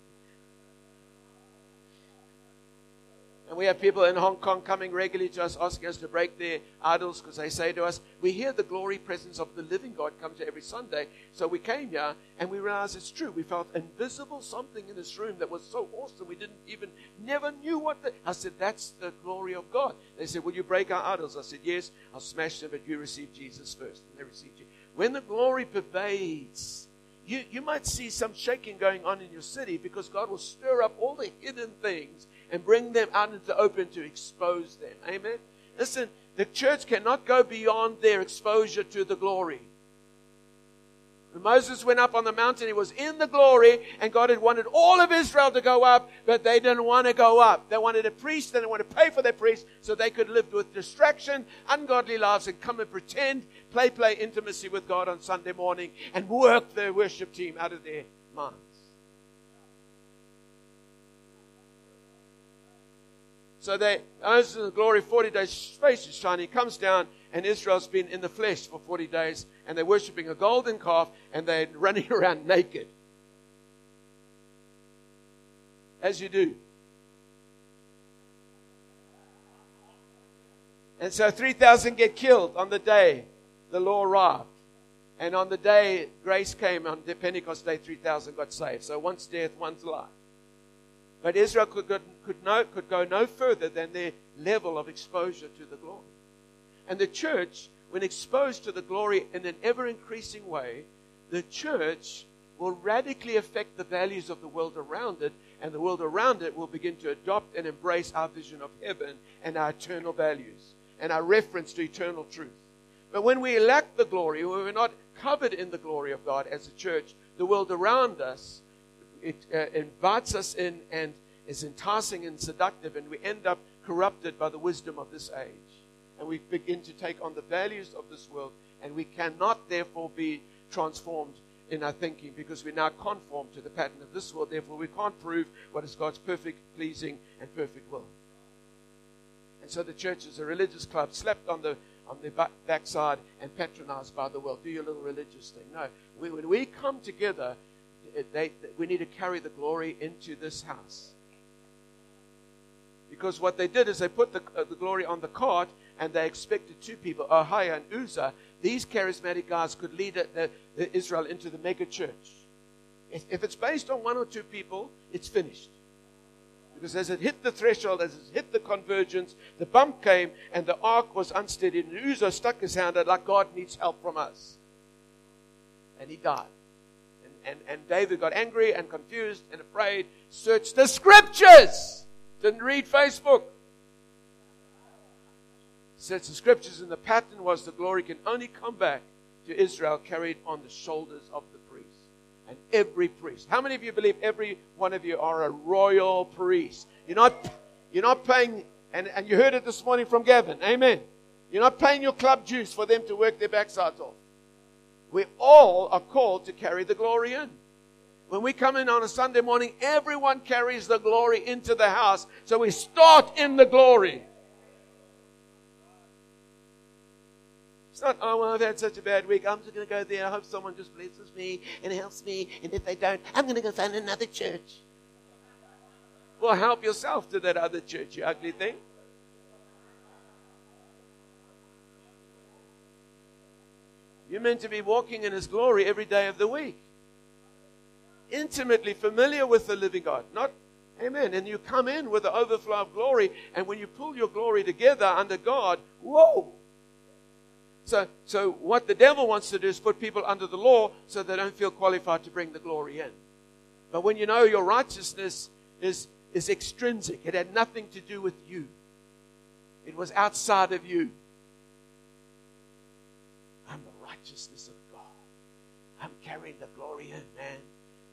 And we have people in Hong Kong coming regularly to us asking us to break their idols because they say to us, We hear the glory presence of the living God come to every Sunday. So we came here and we realized it's true. We felt invisible something in this room that was so awesome. We didn't even, never knew what the. I said, That's the glory of God. They said, Will you break our idols? I said, Yes, I'll smash them, but you receive Jesus first. And they received you. When the glory pervades, you, you might see some shaking going on in your city because God will stir up all the hidden things and bring them out into the open to expose them. Amen. Listen, the church cannot go beyond their exposure to the glory. When Moses went up on the mountain, he was in the glory, and God had wanted all of Israel to go up, but they didn't want to go up. They wanted a priest, they didn't want to pay for their priest, so they could live with distraction, ungodly lives, and come and pretend, play, play intimacy with God on Sunday morning, and work their worship team out of their minds. So they, Moses in the glory, 40 days, face is shining. Comes down, and Israel's been in the flesh for 40 days, and they're worshipping a golden calf, and they're running around naked. As you do. And so 3,000 get killed on the day the law arrived. And on the day grace came, on Pentecost day, 3,000 got saved. So once death, once life. But Israel could go, could, no, could go no further than their level of exposure to the glory. And the church, when exposed to the glory in an ever increasing way, the church will radically affect the values of the world around it, and the world around it will begin to adopt and embrace our vision of heaven and our eternal values and our reference to eternal truth. But when we lack the glory, when we're not covered in the glory of God as a church, the world around us it uh, invites us in and is enticing and seductive, and we end up corrupted by the wisdom of this age. And we begin to take on the values of this world, and we cannot therefore be transformed in our thinking because we now conform to the pattern of this world. Therefore, we can't prove what is God's perfect, pleasing, and perfect will. And so the church is a religious club slapped on the on the backside and patronized by the world. Do your little religious thing. No. We, when we come together, they, we need to carry the glory into this house. Because what they did is they put the, uh, the glory on the cart and they expected two people, Ahia and Uzzah. These charismatic guys could lead Israel into the mega church. If, if it's based on one or two people, it's finished. Because as it hit the threshold, as it hit the convergence, the bump came and the ark was unsteady. And Uzzah stuck his hand out like God needs help from us. And he died. And, and, David got angry and confused and afraid, searched the scriptures. Didn't read Facebook. Searched the scriptures, and the pattern was the glory can only come back to Israel carried on the shoulders of the priests. and every priest. How many of you believe every one of you are a royal priest? You're not, you're not paying, and, and you heard it this morning from Gavin. Amen. You're not paying your club dues for them to work their backsides off. We all are called to carry the glory in. When we come in on a Sunday morning, everyone carries the glory into the house. So we start in the glory. It's not, oh, well, I've had such a bad week. I'm just going to go there. I hope someone just blesses me and helps me. And if they don't, I'm going to go find another church. Well, help yourself to that other church, you ugly thing. You're meant to be walking in His glory every day of the week. Intimately familiar with the living God. Not, amen. And you come in with the overflow of glory. And when you pull your glory together under God, whoa, so, so what the devil wants to do is put people under the law so they don't feel qualified to bring the glory in. But when you know your righteousness is, is extrinsic, it had nothing to do with you. It was outside of you. Man.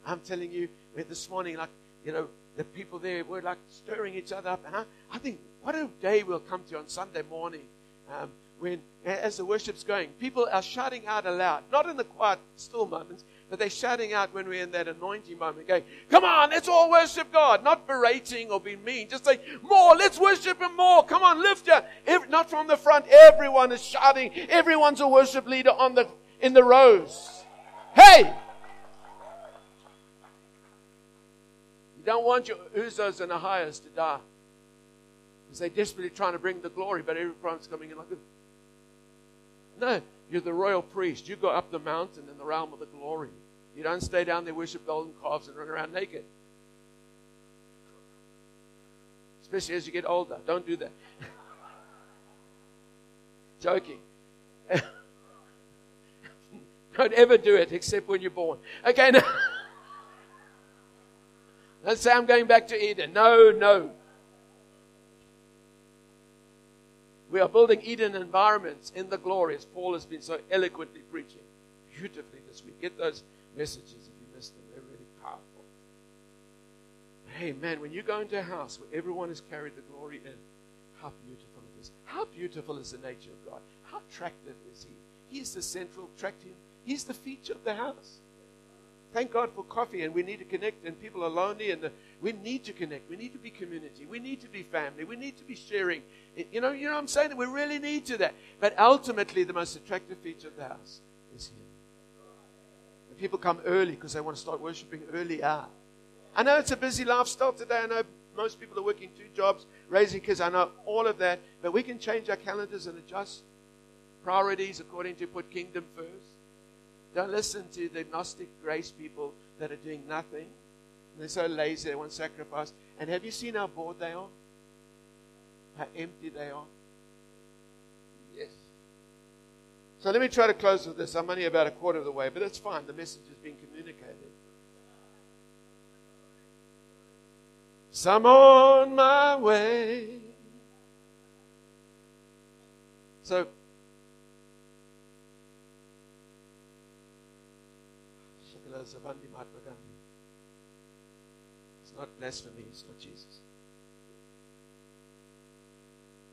I'm telling you, this morning, like, you know, the people there were like stirring each other up. And I, I think, what a day we'll come to on Sunday morning. Um, when, as the worship's going, people are shouting out aloud, not in the quiet, still moments, but they're shouting out when we're in that anointing moment, going, Come on, let's all worship God. Not berating or being mean. Just say, More, let's worship Him more. Come on, lift. Every, not from the front. Everyone is shouting. Everyone's a worship leader on the, in the rows. Hey! You don't want your Uzzahs and Ahias to die. Because they're desperately trying to bring the glory, but everyone's coming in like this. No, you're the royal priest. You go up the mountain in the realm of the glory. You don't stay down there, worship golden calves, and run around naked. Especially as you get older. Don't do that. Joking. Don't ever do it except when you're born. Okay, now. Let's say I'm going back to Eden. No, no. We are building Eden environments in the glory, as Paul has been so eloquently preaching beautifully this week. Get those messages if you missed them. They're really powerful. Hey, man, when you go into a house where everyone has carried the glory in, how beautiful it is. How beautiful is the nature of God? How attractive is He? He's the central attractive. He's the feature of the house. Thank God for coffee, and we need to connect, and people are lonely, and the, we need to connect. We need to be community. We need to be family. We need to be sharing. You know, you know what I'm saying? We really need to that. But ultimately, the most attractive feature of the house is Him. And people come early because they want to start worshiping earlier. I know it's a busy lifestyle today. I know most people are working two jobs, raising kids. I know all of that. But we can change our calendars and adjust priorities according to put kingdom first. Don't listen to the Gnostic grace people that are doing nothing. They're so lazy, they won't sacrifice. And have you seen how bored they are? How empty they are? Yes. So let me try to close with this. I'm only about a quarter of the way, but that's fine. The message is being communicated. So I'm on my way. So Zavandi Mahatma Gandhi. It's not blasphemy, it's not Jesus.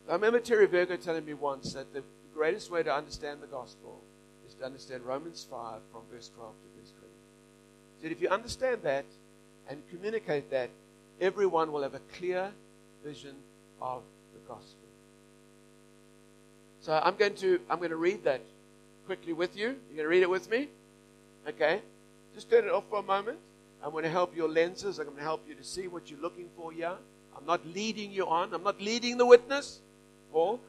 I remember Terry Virgo telling me once that the greatest way to understand the gospel is to understand Romans 5 from verse 12 to verse 20. He said, if you understand that and communicate that, everyone will have a clear vision of the gospel. So I'm going to I'm going to read that quickly with you. You're going to read it with me? Okay. Just turn it off for a moment. I'm going to help your lenses. I'm going to help you to see what you're looking for here. I'm not leading you on. I'm not leading the witness, Paul.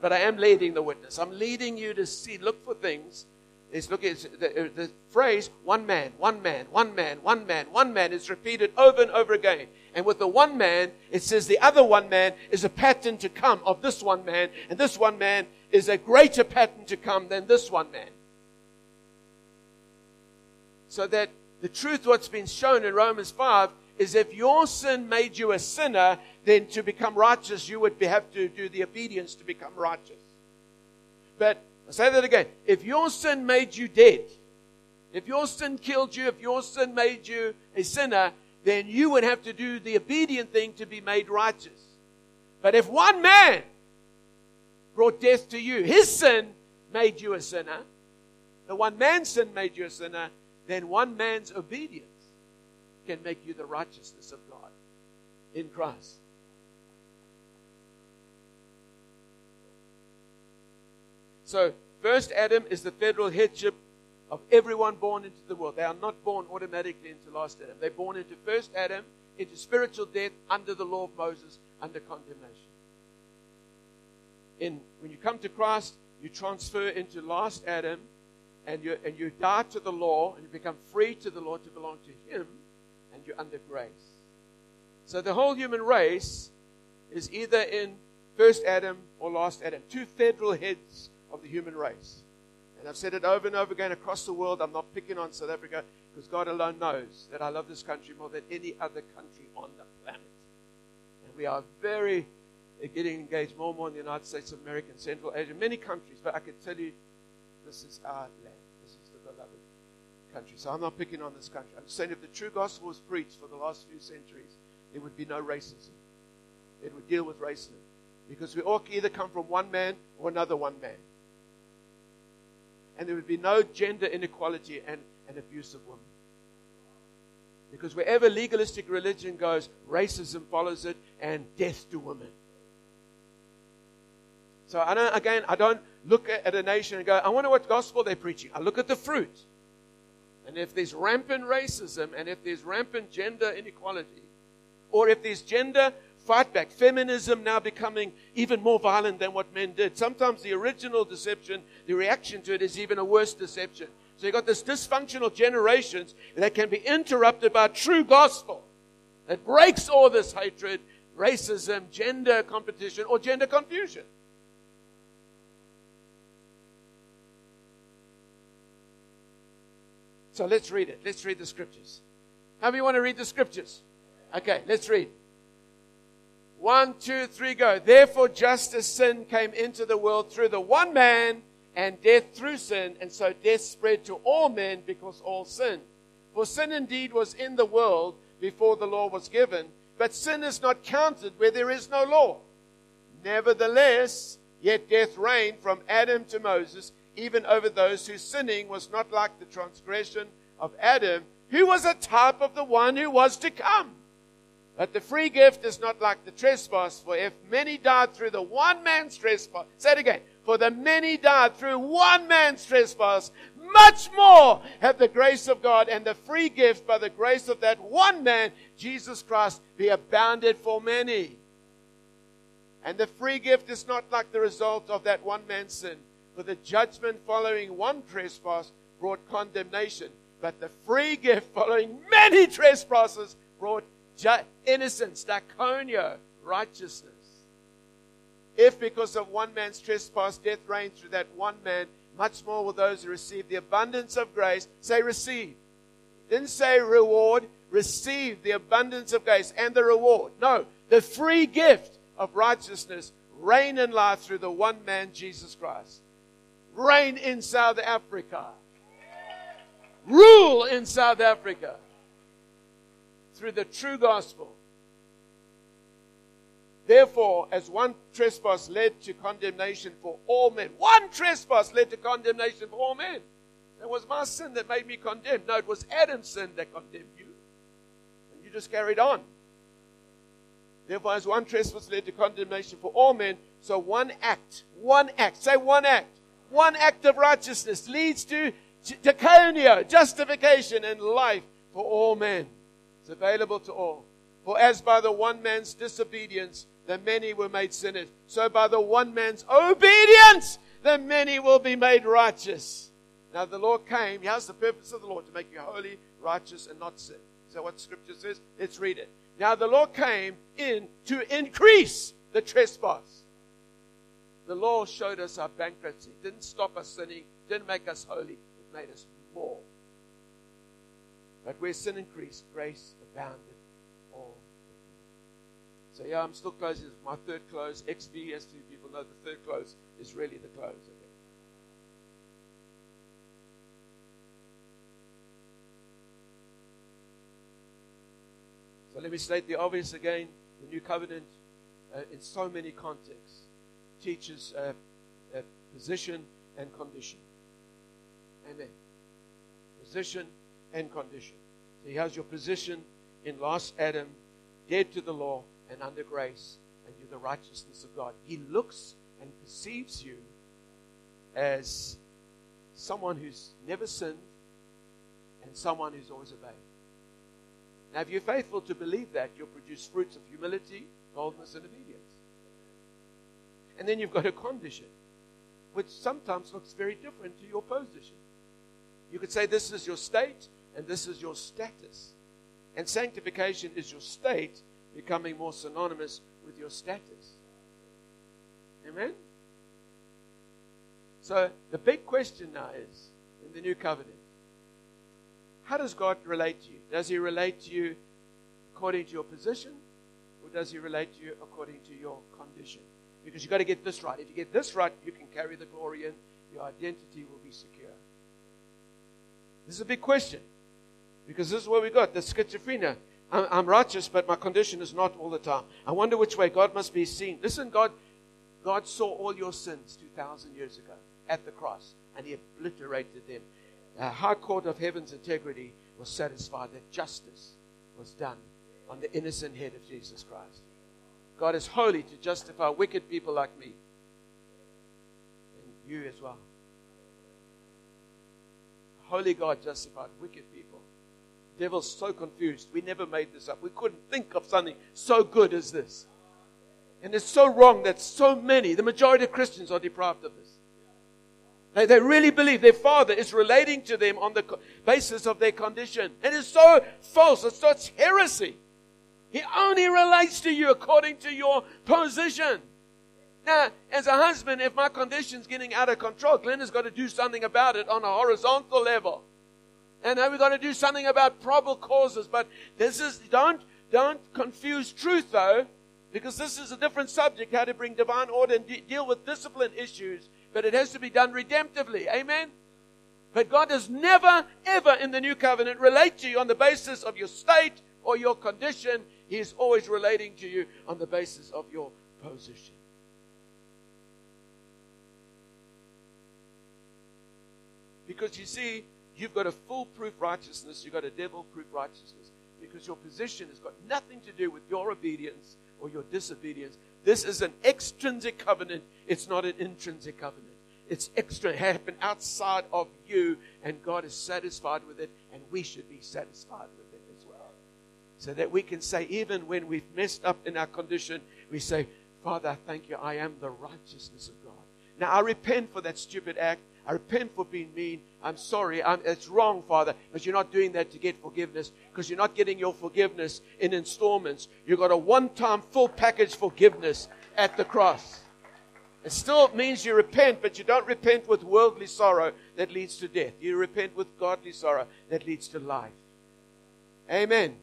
But I am leading the witness. I'm leading you to see, look for things. It's look at the, the phrase one man, one man, one man, one man, one man is repeated over and over again. And with the one man, it says the other one man is a pattern to come of this one man, and this one man is a greater pattern to come than this one man. So that the truth, what's been shown in Romans 5, is if your sin made you a sinner, then to become righteous, you would have to do the obedience to become righteous. But I'll say that again. If your sin made you dead, if your sin killed you, if your sin made you a sinner, then you would have to do the obedient thing to be made righteous. But if one man brought death to you, his sin made you a sinner, the one man's sin made you a sinner, then one man's obedience can make you the righteousness of God in Christ. So, first Adam is the federal headship of everyone born into the world. They are not born automatically into last Adam. They're born into first Adam, into spiritual death under the law of Moses, under condemnation. In, when you come to Christ, you transfer into last Adam and you, and you die to the law and you become free to the law to belong to Him and you're under grace. So the whole human race is either in first Adam or last Adam, two federal heads of the human race. And I've said it over and over again across the world. I'm not picking on South Africa because God alone knows that I love this country more than any other country on the planet. And we are very uh, getting engaged more and more in the United States of America and Central Asia, many countries. But I can tell you, this is our land. This is the beloved country. So I'm not picking on this country. I'm saying if the true gospel was preached for the last few centuries, there would be no racism. It would deal with racism. Because we all either come from one man or another one man. And there would be no gender inequality and, and abuse of women. Because wherever legalistic religion goes, racism follows it and death to women. So I don't, again, I don't look at a nation and go, I wonder what gospel they're preaching. I look at the fruit. And if there's rampant racism and if there's rampant gender inequality, or if there's gender fight back, feminism now becoming even more violent than what men did. Sometimes the original deception, the reaction to it is even a worse deception. So you've got this dysfunctional generations that can be interrupted by true gospel that breaks all this hatred, racism, gender competition, or gender confusion. So let's read it. Let's read the scriptures. How many want to read the scriptures? Okay, let's read. One, two, three, go. Therefore, just as sin came into the world through the one man, and death through sin, and so death spread to all men because all sinned. For sin indeed was in the world before the law was given, but sin is not counted where there is no law. Nevertheless, yet death reigned from Adam to Moses, even over those whose sinning was not like the transgression of Adam, who was a type of the one who was to come. But the free gift is not like the trespass, for if many died through the one man's trespass, say it again, for the many died through one man's trespass, much more have the grace of God and the free gift by the grace of that one man, Jesus Christ, be abounded for many. And the free gift is not like the result of that one man's sin. For the judgment following one trespass brought condemnation, but the free gift following many trespasses brought ju- innocence, diakonio, righteousness. If because of one man's trespass death reigned through that one man, much more will those who receive the abundance of grace say receive. Didn't say reward, receive the abundance of grace and the reward. No, the free gift of righteousness reign in life through the one man, Jesus Christ reign in South Africa, rule in South Africa through the true gospel. Therefore, as one trespass led to condemnation for all men, one trespass led to condemnation for all men. It was my sin that made me condemned. No, it was Adam's sin that condemned you. And you just carried on. Therefore, as one trespass led to condemnation for all men, so one act, one act, say one act, one act of righteousness leads to diakonia, justification, and life for all men. It's available to all. For as by the one man's disobedience the many were made sinners, so by the one man's obedience the many will be made righteous. Now the Lord came. Here's the purpose of the Lord to make you holy, righteous, and not sin. So what Scripture says? Let's read it. Now the Lord came in to increase the trespass. The law showed us our bankruptcy, it didn't stop us sinning, didn't make us holy, it made us more. But where sin increased, grace abounded all. So yeah, I'm still closing my third close. XV, as few people know, the third close is really the close. Okay? So let me state the obvious again. The new covenant, uh, in so many contexts, teaches uh, uh, position and condition. Amen. Position and condition. So he has your position in last Adam, dead to the law and under grace, and you're the righteousness of God. He looks and perceives you as someone who's never sinned and someone who's always obeyed. Now, if you're faithful to believe that, you'll produce fruits of humility, boldness, and obedience. And then you've got a condition, which sometimes looks very different to your position. You could say this is your state and this is your status. And sanctification is your state becoming more synonymous with your status. Amen? So the big question now is in the new covenant how does God relate to you? Does He relate to you according to your position, or does He relate to you according to your condition? Because you've got to get this right. If you get this right, you can carry the glory in, your identity will be secure. This is a big question because this is where we got the schizophrenia. I'm righteous, but my condition is not all the time. I wonder which way God must be seen. Listen, God, God saw all your sins 2,000 years ago at the cross, and He obliterated them. The High Court of Heaven's integrity was satisfied that justice was done on the innocent head of Jesus Christ. God is holy to justify wicked people like me. And you as well. Holy God justified wicked people. Devil's so confused. We never made this up. We couldn't think of something so good as this. And it's so wrong that so many, the majority of Christians, are deprived of this. They, they really believe their father is relating to them on the basis of their condition. And It is so false. It's such heresy. He only relates to you according to your position. Now, as a husband, if my condition's getting out of control, Glenn has got to do something about it on a horizontal level. And then we've got to do something about probable causes. But this is, don't, don't confuse truth though, because this is a different subject, how to bring divine order and de- deal with discipline issues. But it has to be done redemptively. Amen? But God does never, ever in the new covenant relate to you on the basis of your state or your condition. He is always relating to you on the basis of your position. Because you see, you've got a foolproof righteousness, you've got a devil proof righteousness. Because your position has got nothing to do with your obedience or your disobedience. This is an extrinsic covenant, it's not an intrinsic covenant. It's extra, it happened outside of you, and God is satisfied with it, and we should be satisfied with it. So that we can say, even when we've messed up in our condition, we say, Father, I thank you, I am the righteousness of God. Now, I repent for that stupid act. I repent for being mean. I'm sorry. I'm, it's wrong, Father, but you're not doing that to get forgiveness because you're not getting your forgiveness in installments. You've got a one time full package forgiveness at the cross. It still means you repent, but you don't repent with worldly sorrow that leads to death. You repent with godly sorrow that leads to life. Amen.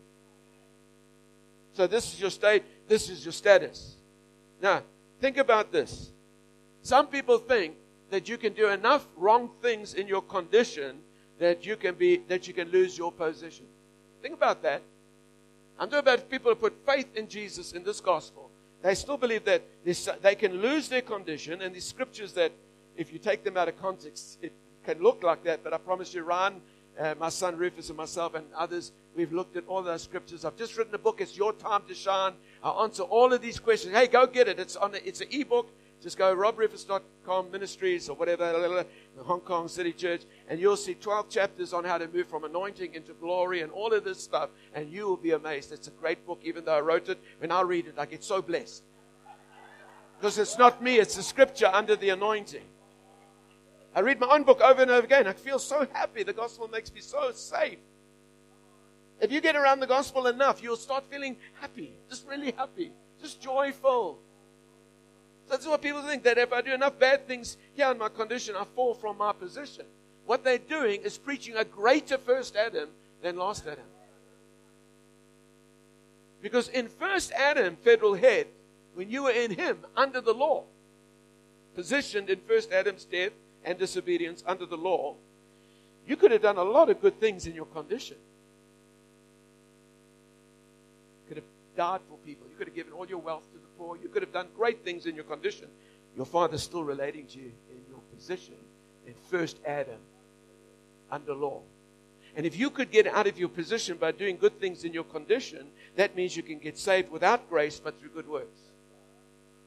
So this is your state, this is your status. Now, think about this. Some people think that you can do enough wrong things in your condition that you can be that you can lose your position. Think about that. I'm talking about people who put faith in Jesus in this gospel They still believe that they can lose their condition, and these scriptures that, if you take them out of context, it can look like that. But I promise you, Ryan, uh, my son Rufus, and myself, and others, we've looked at all those scriptures. I've just written a book. It's your time to shine. I answer all of these questions. Hey, go get it. It's on. It's an ebook. Just go robrufus.com ministries or whatever, the Hong Kong City Church, and you'll see 12 chapters on how to move from anointing into glory and all of this stuff, and you will be amazed. It's a great book, even though I wrote it. When I read it, I get so blessed. Because it's not me, it's the scripture under the anointing. I read my own book over and over again. I feel so happy. The gospel makes me so safe. If you get around the gospel enough, you'll start feeling happy, just really happy, just joyful. That's what people think that if I do enough bad things here in my condition, I fall from my position. What they're doing is preaching a greater first Adam than last Adam. Because in first Adam, federal head, when you were in him under the law, positioned in first Adam's death and disobedience under the law, you could have done a lot of good things in your condition. You Could have died for people. You could have given all your wealth to the poor. You could have done great things in your condition. Your father's still relating to you in your position in first Adam under law. And if you could get out of your position by doing good things in your condition, that means you can get saved without grace but through good works.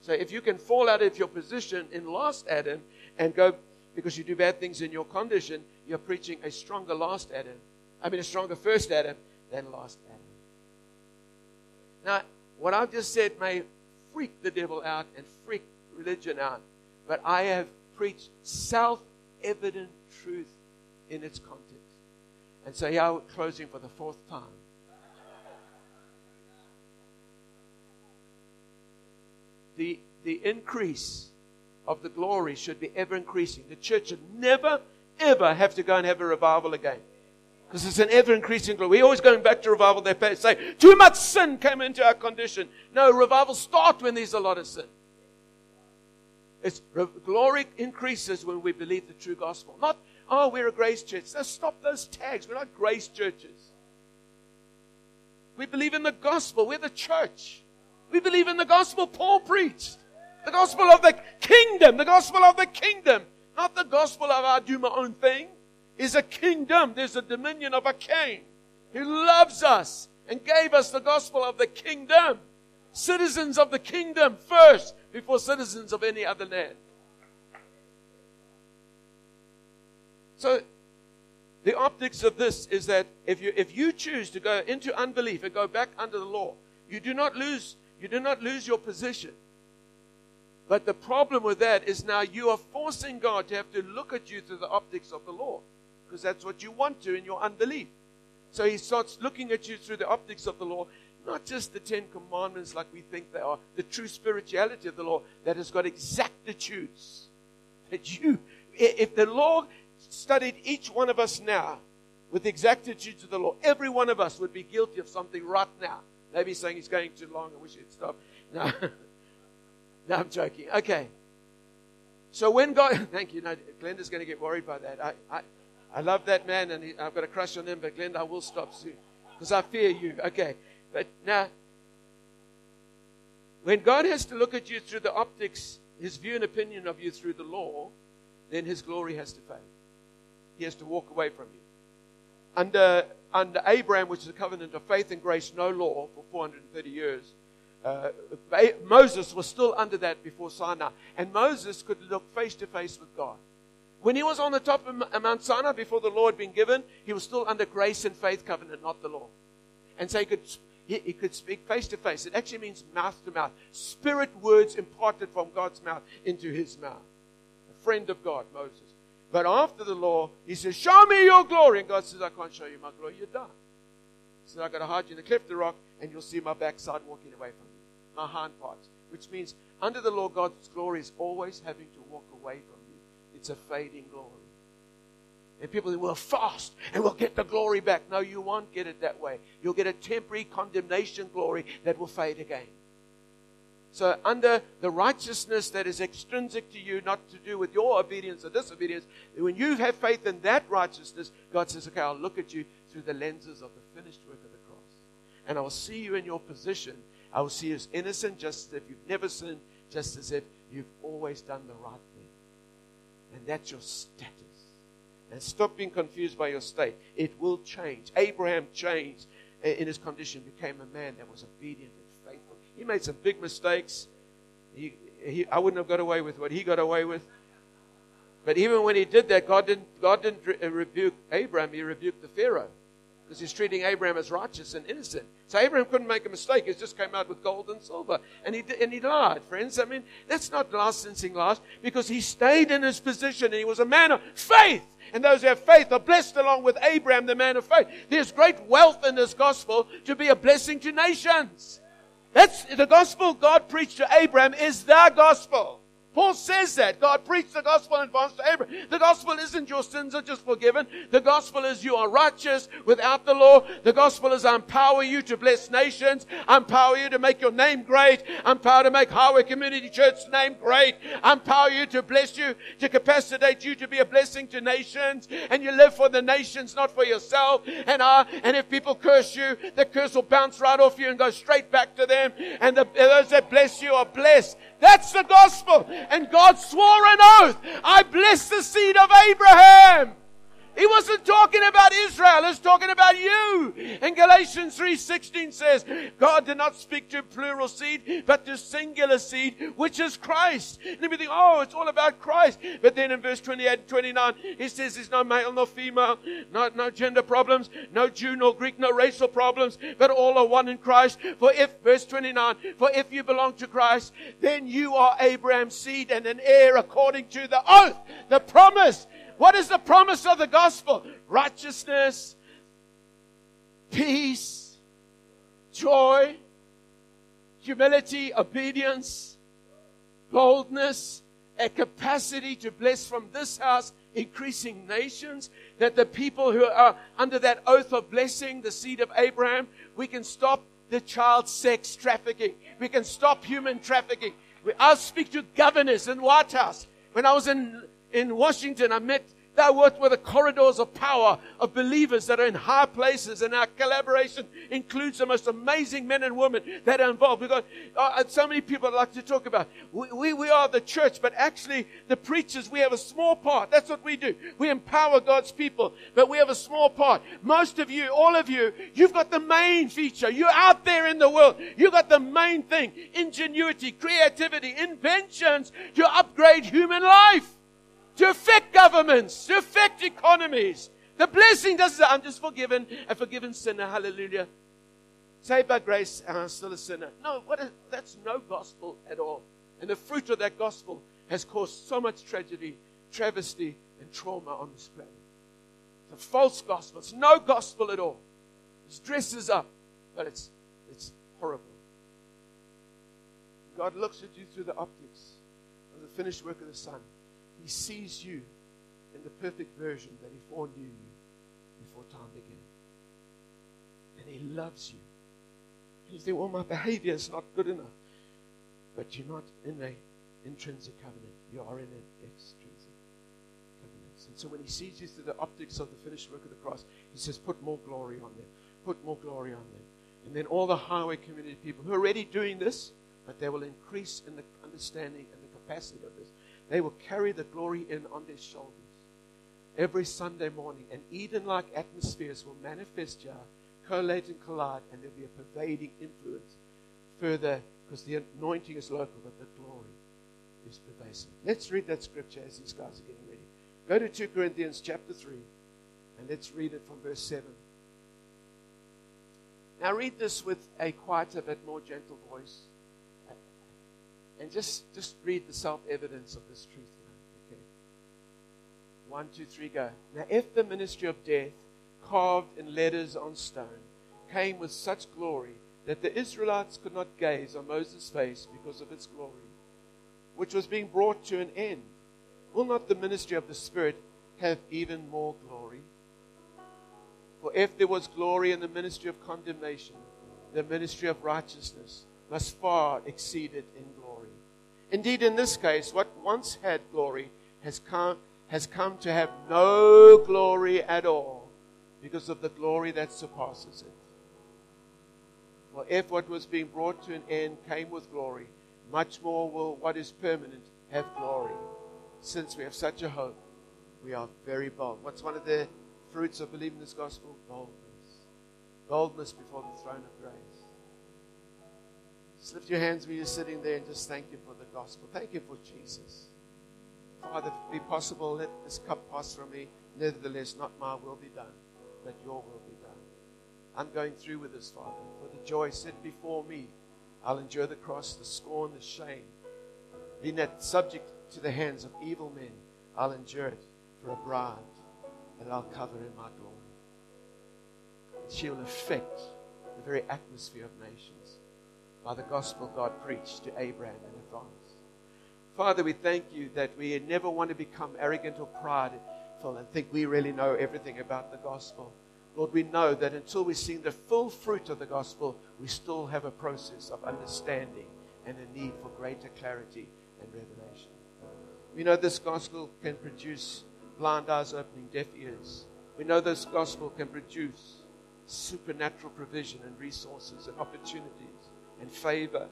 So if you can fall out of your position in last Adam and go because you do bad things in your condition, you're preaching a stronger last Adam. I mean, a stronger first Adam than last Adam. Now, what I've just said may freak the devil out and freak religion out. But I have preached self evident truth in its context. And so here we're closing for the fourth time. The, the increase of the glory should be ever increasing. The church should never, ever have to go and have a revival again. Because it's an ever increasing glory. We're always going back to revival. They say, too much sin came into our condition. No, revival starts when there's a lot of sin. It's glory increases when we believe the true gospel. Not, oh, we're a grace church. So stop those tags. We're not grace churches. We believe in the gospel. We're the church. We believe in the gospel Paul preached. The gospel of the kingdom. The gospel of the kingdom. Not the gospel of I do my own thing is a kingdom. There's a dominion of a king who loves us and gave us the gospel of the kingdom. Citizens of the kingdom first before citizens of any other land. So, the optics of this is that if you, if you choose to go into unbelief and go back under the law, you do not lose, you do not lose your position. But the problem with that is now you are forcing God to have to look at you through the optics of the law because that's what you want to in your unbelief. So he starts looking at you through the optics of the law, not just the Ten Commandments like we think they are, the true spirituality of the law that has got exactitudes. That you, if the law studied each one of us now with the exactitudes of the law, every one of us would be guilty of something right now. Maybe saying he's going too long. I wish he'd stop. No, no, I'm joking. Okay. So when God, thank you. No, Glenda's going to get worried by that. I, I, I love that man and he, I've got a crush on him, but Glenda, I will stop soon because I fear you. Okay. But now, when God has to look at you through the optics, his view and opinion of you through the law, then his glory has to fade. He has to walk away from you. Under, under Abraham, which is a covenant of faith and grace, no law for 430 years, uh, Moses was still under that before Sinai. And Moses could look face to face with God. When he was on the top of Mount Sinai before the law had been given, he was still under grace and faith covenant, not the law. And so he could, he, he could speak face to face. It actually means mouth to mouth. Spirit words imparted from God's mouth into his mouth. A friend of God, Moses. But after the law, he says, Show me your glory. And God says, I can't show you my glory. You're done. He said, I've got to hide you in the cleft of the rock, and you'll see my backside walking away from you. My hind parts. Which means, under the law, God's glory is always having to walk away from you. it's a fading glory. And people think, we'll fast and we'll get the glory back. No, you won't get it that way. You'll get a temporary condemnation glory that will fade again. So, under the righteousness that is extrinsic to you, not to do with your obedience or disobedience, when you have faith in that righteousness, God says, Okay, I'll look at you through the lenses of the finished work of the cross. And I will see you in your position I will see you as innocent, just as if you've never sinned, just as if you've always done the right thing. And that's your status. And stop being confused by your state. It will change. Abraham changed in his condition, became a man that was obedient and faithful. He made some big mistakes. He, he, I wouldn't have got away with what he got away with. But even when he did that, God didn't, God didn't re- rebuke Abraham, he rebuked the Pharaoh because he's treating Abraham as righteous and innocent. So Abraham couldn't make a mistake. He just came out with gold and silver. And he, and he lied, friends. I mean, that's not licensing lies because he stayed in his position and he was a man of faith. And those who have faith are blessed along with Abraham, the man of faith. There's great wealth in this gospel to be a blessing to nations. That's the gospel God preached to Abraham is the gospel. Paul says that. God preached the gospel in advance to Abraham. The gospel isn't your sins are just forgiven. The gospel is you are righteous without the law. The gospel is I empower you to bless nations. I empower you to make your name great. I empower to make Highway Community Church's name great. I empower you to bless you, to capacitate you to be a blessing to nations. And you live for the nations, not for yourself. And I, and if people curse you, the curse will bounce right off you and go straight back to them. And the, those that bless you are blessed. That's the gospel. And God swore an oath. I bless the seed of Abraham. He wasn't talking about Israel, he's talking about you. And Galatians 3:16 says, God did not speak to plural seed, but to singular seed, which is Christ. And we think, oh, it's all about Christ. But then in verse 28 and 29, he says there's no male nor female, no, no gender problems, no Jew nor Greek, no racial problems, but all are one in Christ. For if, verse 29, for if you belong to Christ, then you are Abraham's seed and an heir according to the oath, the promise. What is the promise of the gospel? Righteousness, peace, joy, humility, obedience, boldness, a capacity to bless from this house increasing nations, that the people who are under that oath of blessing, the seed of Abraham, we can stop the child sex trafficking. We can stop human trafficking. I'll speak to governors in White House. When I was in in Washington, I met that worked with the corridors of power of believers that are in high places, and our collaboration includes the most amazing men and women that are involved. We've got uh, so many people I'd like to talk about. We, we, we are the church, but actually, the preachers, we have a small part. That's what we do. We empower God's people, but we have a small part. Most of you, all of you, you've got the main feature. You're out there in the world. You've got the main thing ingenuity, creativity, inventions to upgrade human life to affect governments, to affect economies. The blessing doesn't say, I'm just forgiven, a forgiven sinner, hallelujah. Saved by grace, and I'm still a sinner. No, what is, that's no gospel at all. And the fruit of that gospel has caused so much tragedy, travesty, and trauma on this planet. It's a false gospel. It's no gospel at all. It dresses up, but it's, it's horrible. God looks at you through the optics of the finished work of the Son. He sees you in the perfect version that He foreknew you before time began. And He loves you. You think, well, my behavior is not good enough. But you're not in an intrinsic covenant. You are in an extrinsic covenant. And so when He sees you through the optics of the finished work of the cross, He says, put more glory on them. Put more glory on them. And then all the highway community people who are already doing this, but they will increase in the understanding and the capacity of this. They will carry the glory in on their shoulders every Sunday morning. And Eden like atmospheres will manifest here, collate and collide, and there'll be a pervading influence further because the anointing is local, but the glory is pervasive. Let's read that scripture as these guys are getting ready. Go to 2 Corinthians chapter 3, and let's read it from verse 7. Now, read this with a quieter but more gentle voice and just, just read the self evidence of this truth. Okay? One, two, three, go. Now, if the ministry of death, carved in letters on stone, came with such glory that the Israelites could not gaze on Moses' face because of its glory, which was being brought to an end, will not the ministry of the Spirit have even more glory? For if there was glory in the ministry of condemnation, the ministry of righteousness must far exceed it in. Indeed, in this case, what once had glory has come, has come to have no glory at all because of the glory that surpasses it. For if what was being brought to an end came with glory, much more will what is permanent have glory. Since we have such a hope, we are very bold. What's one of the fruits of believing this gospel? Boldness. Boldness before the throne of grace. Just lift your hands when you're sitting there and just thank you for the gospel. Thank you for Jesus. Father, if it be possible, let this cup pass from me. Nevertheless, not my will be done, but your will be done. I'm going through with this, Father. For the joy set before me, I'll endure the cross, the scorn, the shame. Being that subject to the hands of evil men, I'll endure it for a bride that I'll cover in my glory. And she will affect the very atmosphere of nations by the gospel God preached to Abraham in advance. Father, we thank you that we never want to become arrogant or prideful and think we really know everything about the gospel. Lord, we know that until we've seen the full fruit of the gospel, we still have a process of understanding and a need for greater clarity and revelation. We know this gospel can produce blind eyes opening, deaf ears. We know this gospel can produce supernatural provision and resources and opportunities and favor.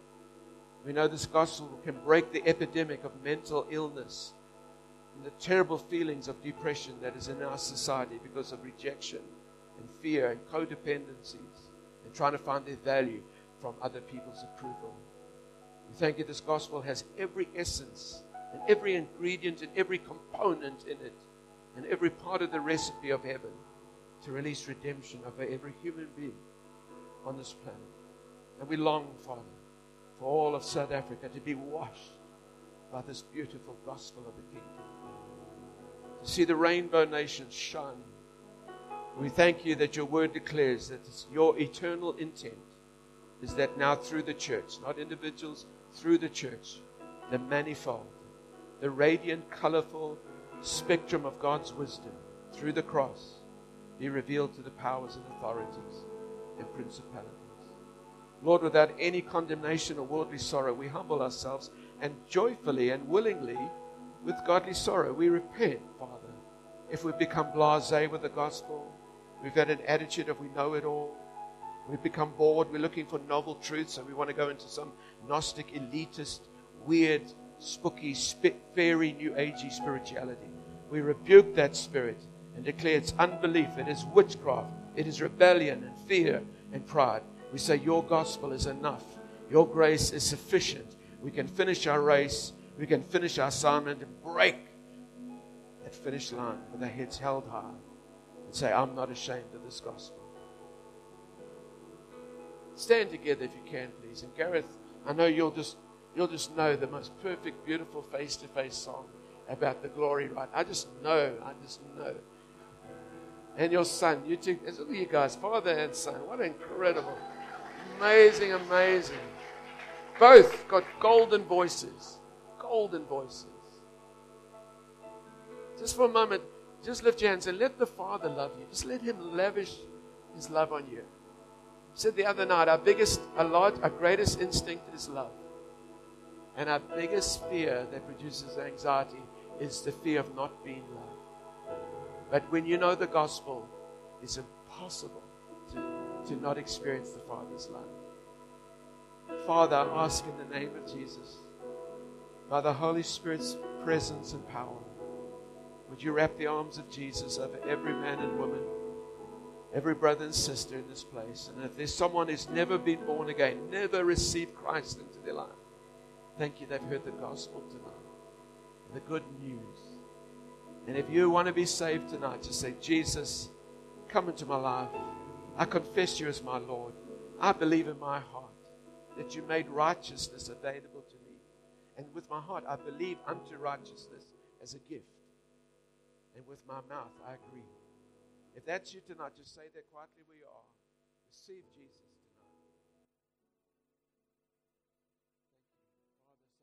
We know this gospel can break the epidemic of mental illness and the terrible feelings of depression that is in our society because of rejection and fear and codependencies and trying to find their value from other people's approval. We thank you this gospel has every essence and every ingredient and every component in it and every part of the recipe of heaven to release redemption over every human being on this planet. And we long, Father, for all of South Africa to be washed by this beautiful gospel of the kingdom. To see the rainbow nations shine. We thank you that your word declares that your eternal intent is that now through the church, not individuals, through the church, the manifold, the radiant, colorful spectrum of God's wisdom through the cross be revealed to the powers and authorities and principalities. Lord, without any condemnation or worldly sorrow, we humble ourselves and joyfully and willingly, with godly sorrow, we repent, Father. If we've become blase with the gospel, we've had an attitude of we know it all, we've become bored, we're looking for novel truths, and we want to go into some Gnostic, elitist, weird, spooky, fairy, new agey spirituality. We rebuke that spirit and declare it's unbelief, it is witchcraft, it is rebellion and fear and pride. We say, Your gospel is enough. Your grace is sufficient. We can finish our race. We can finish our assignment and break that finish line with our heads held high and say, I'm not ashamed of this gospel. Stand together if you can, please. And Gareth, I know you'll just you'll just know the most perfect, beautiful face-to-face song about the glory right. I just know, I just know. And your son, you two, look at you guys, father and son. What incredible. Amazing, amazing. Both got golden voices. Golden voices. Just for a moment, just lift your hands and let the Father love you. Just let Him lavish His love on you. I said the other night, our biggest, a lot, our greatest instinct is love. And our biggest fear that produces anxiety is the fear of not being loved. But when you know the gospel, it's impossible to not experience the Father's love. Father, I ask in the name of Jesus, by the Holy Spirit's presence and power, would you wrap the arms of Jesus over every man and woman, every brother and sister in this place? And if there's someone who's never been born again, never received Christ into their life, thank you they've heard the gospel tonight, the good news. And if you want to be saved tonight, just say, Jesus, come into my life. I confess you as my Lord. I believe in my heart that you made righteousness available to me. And with my heart, I believe unto righteousness as a gift. And with my mouth, I agree. If that's you tonight, just say that quietly where you are. Receive Jesus.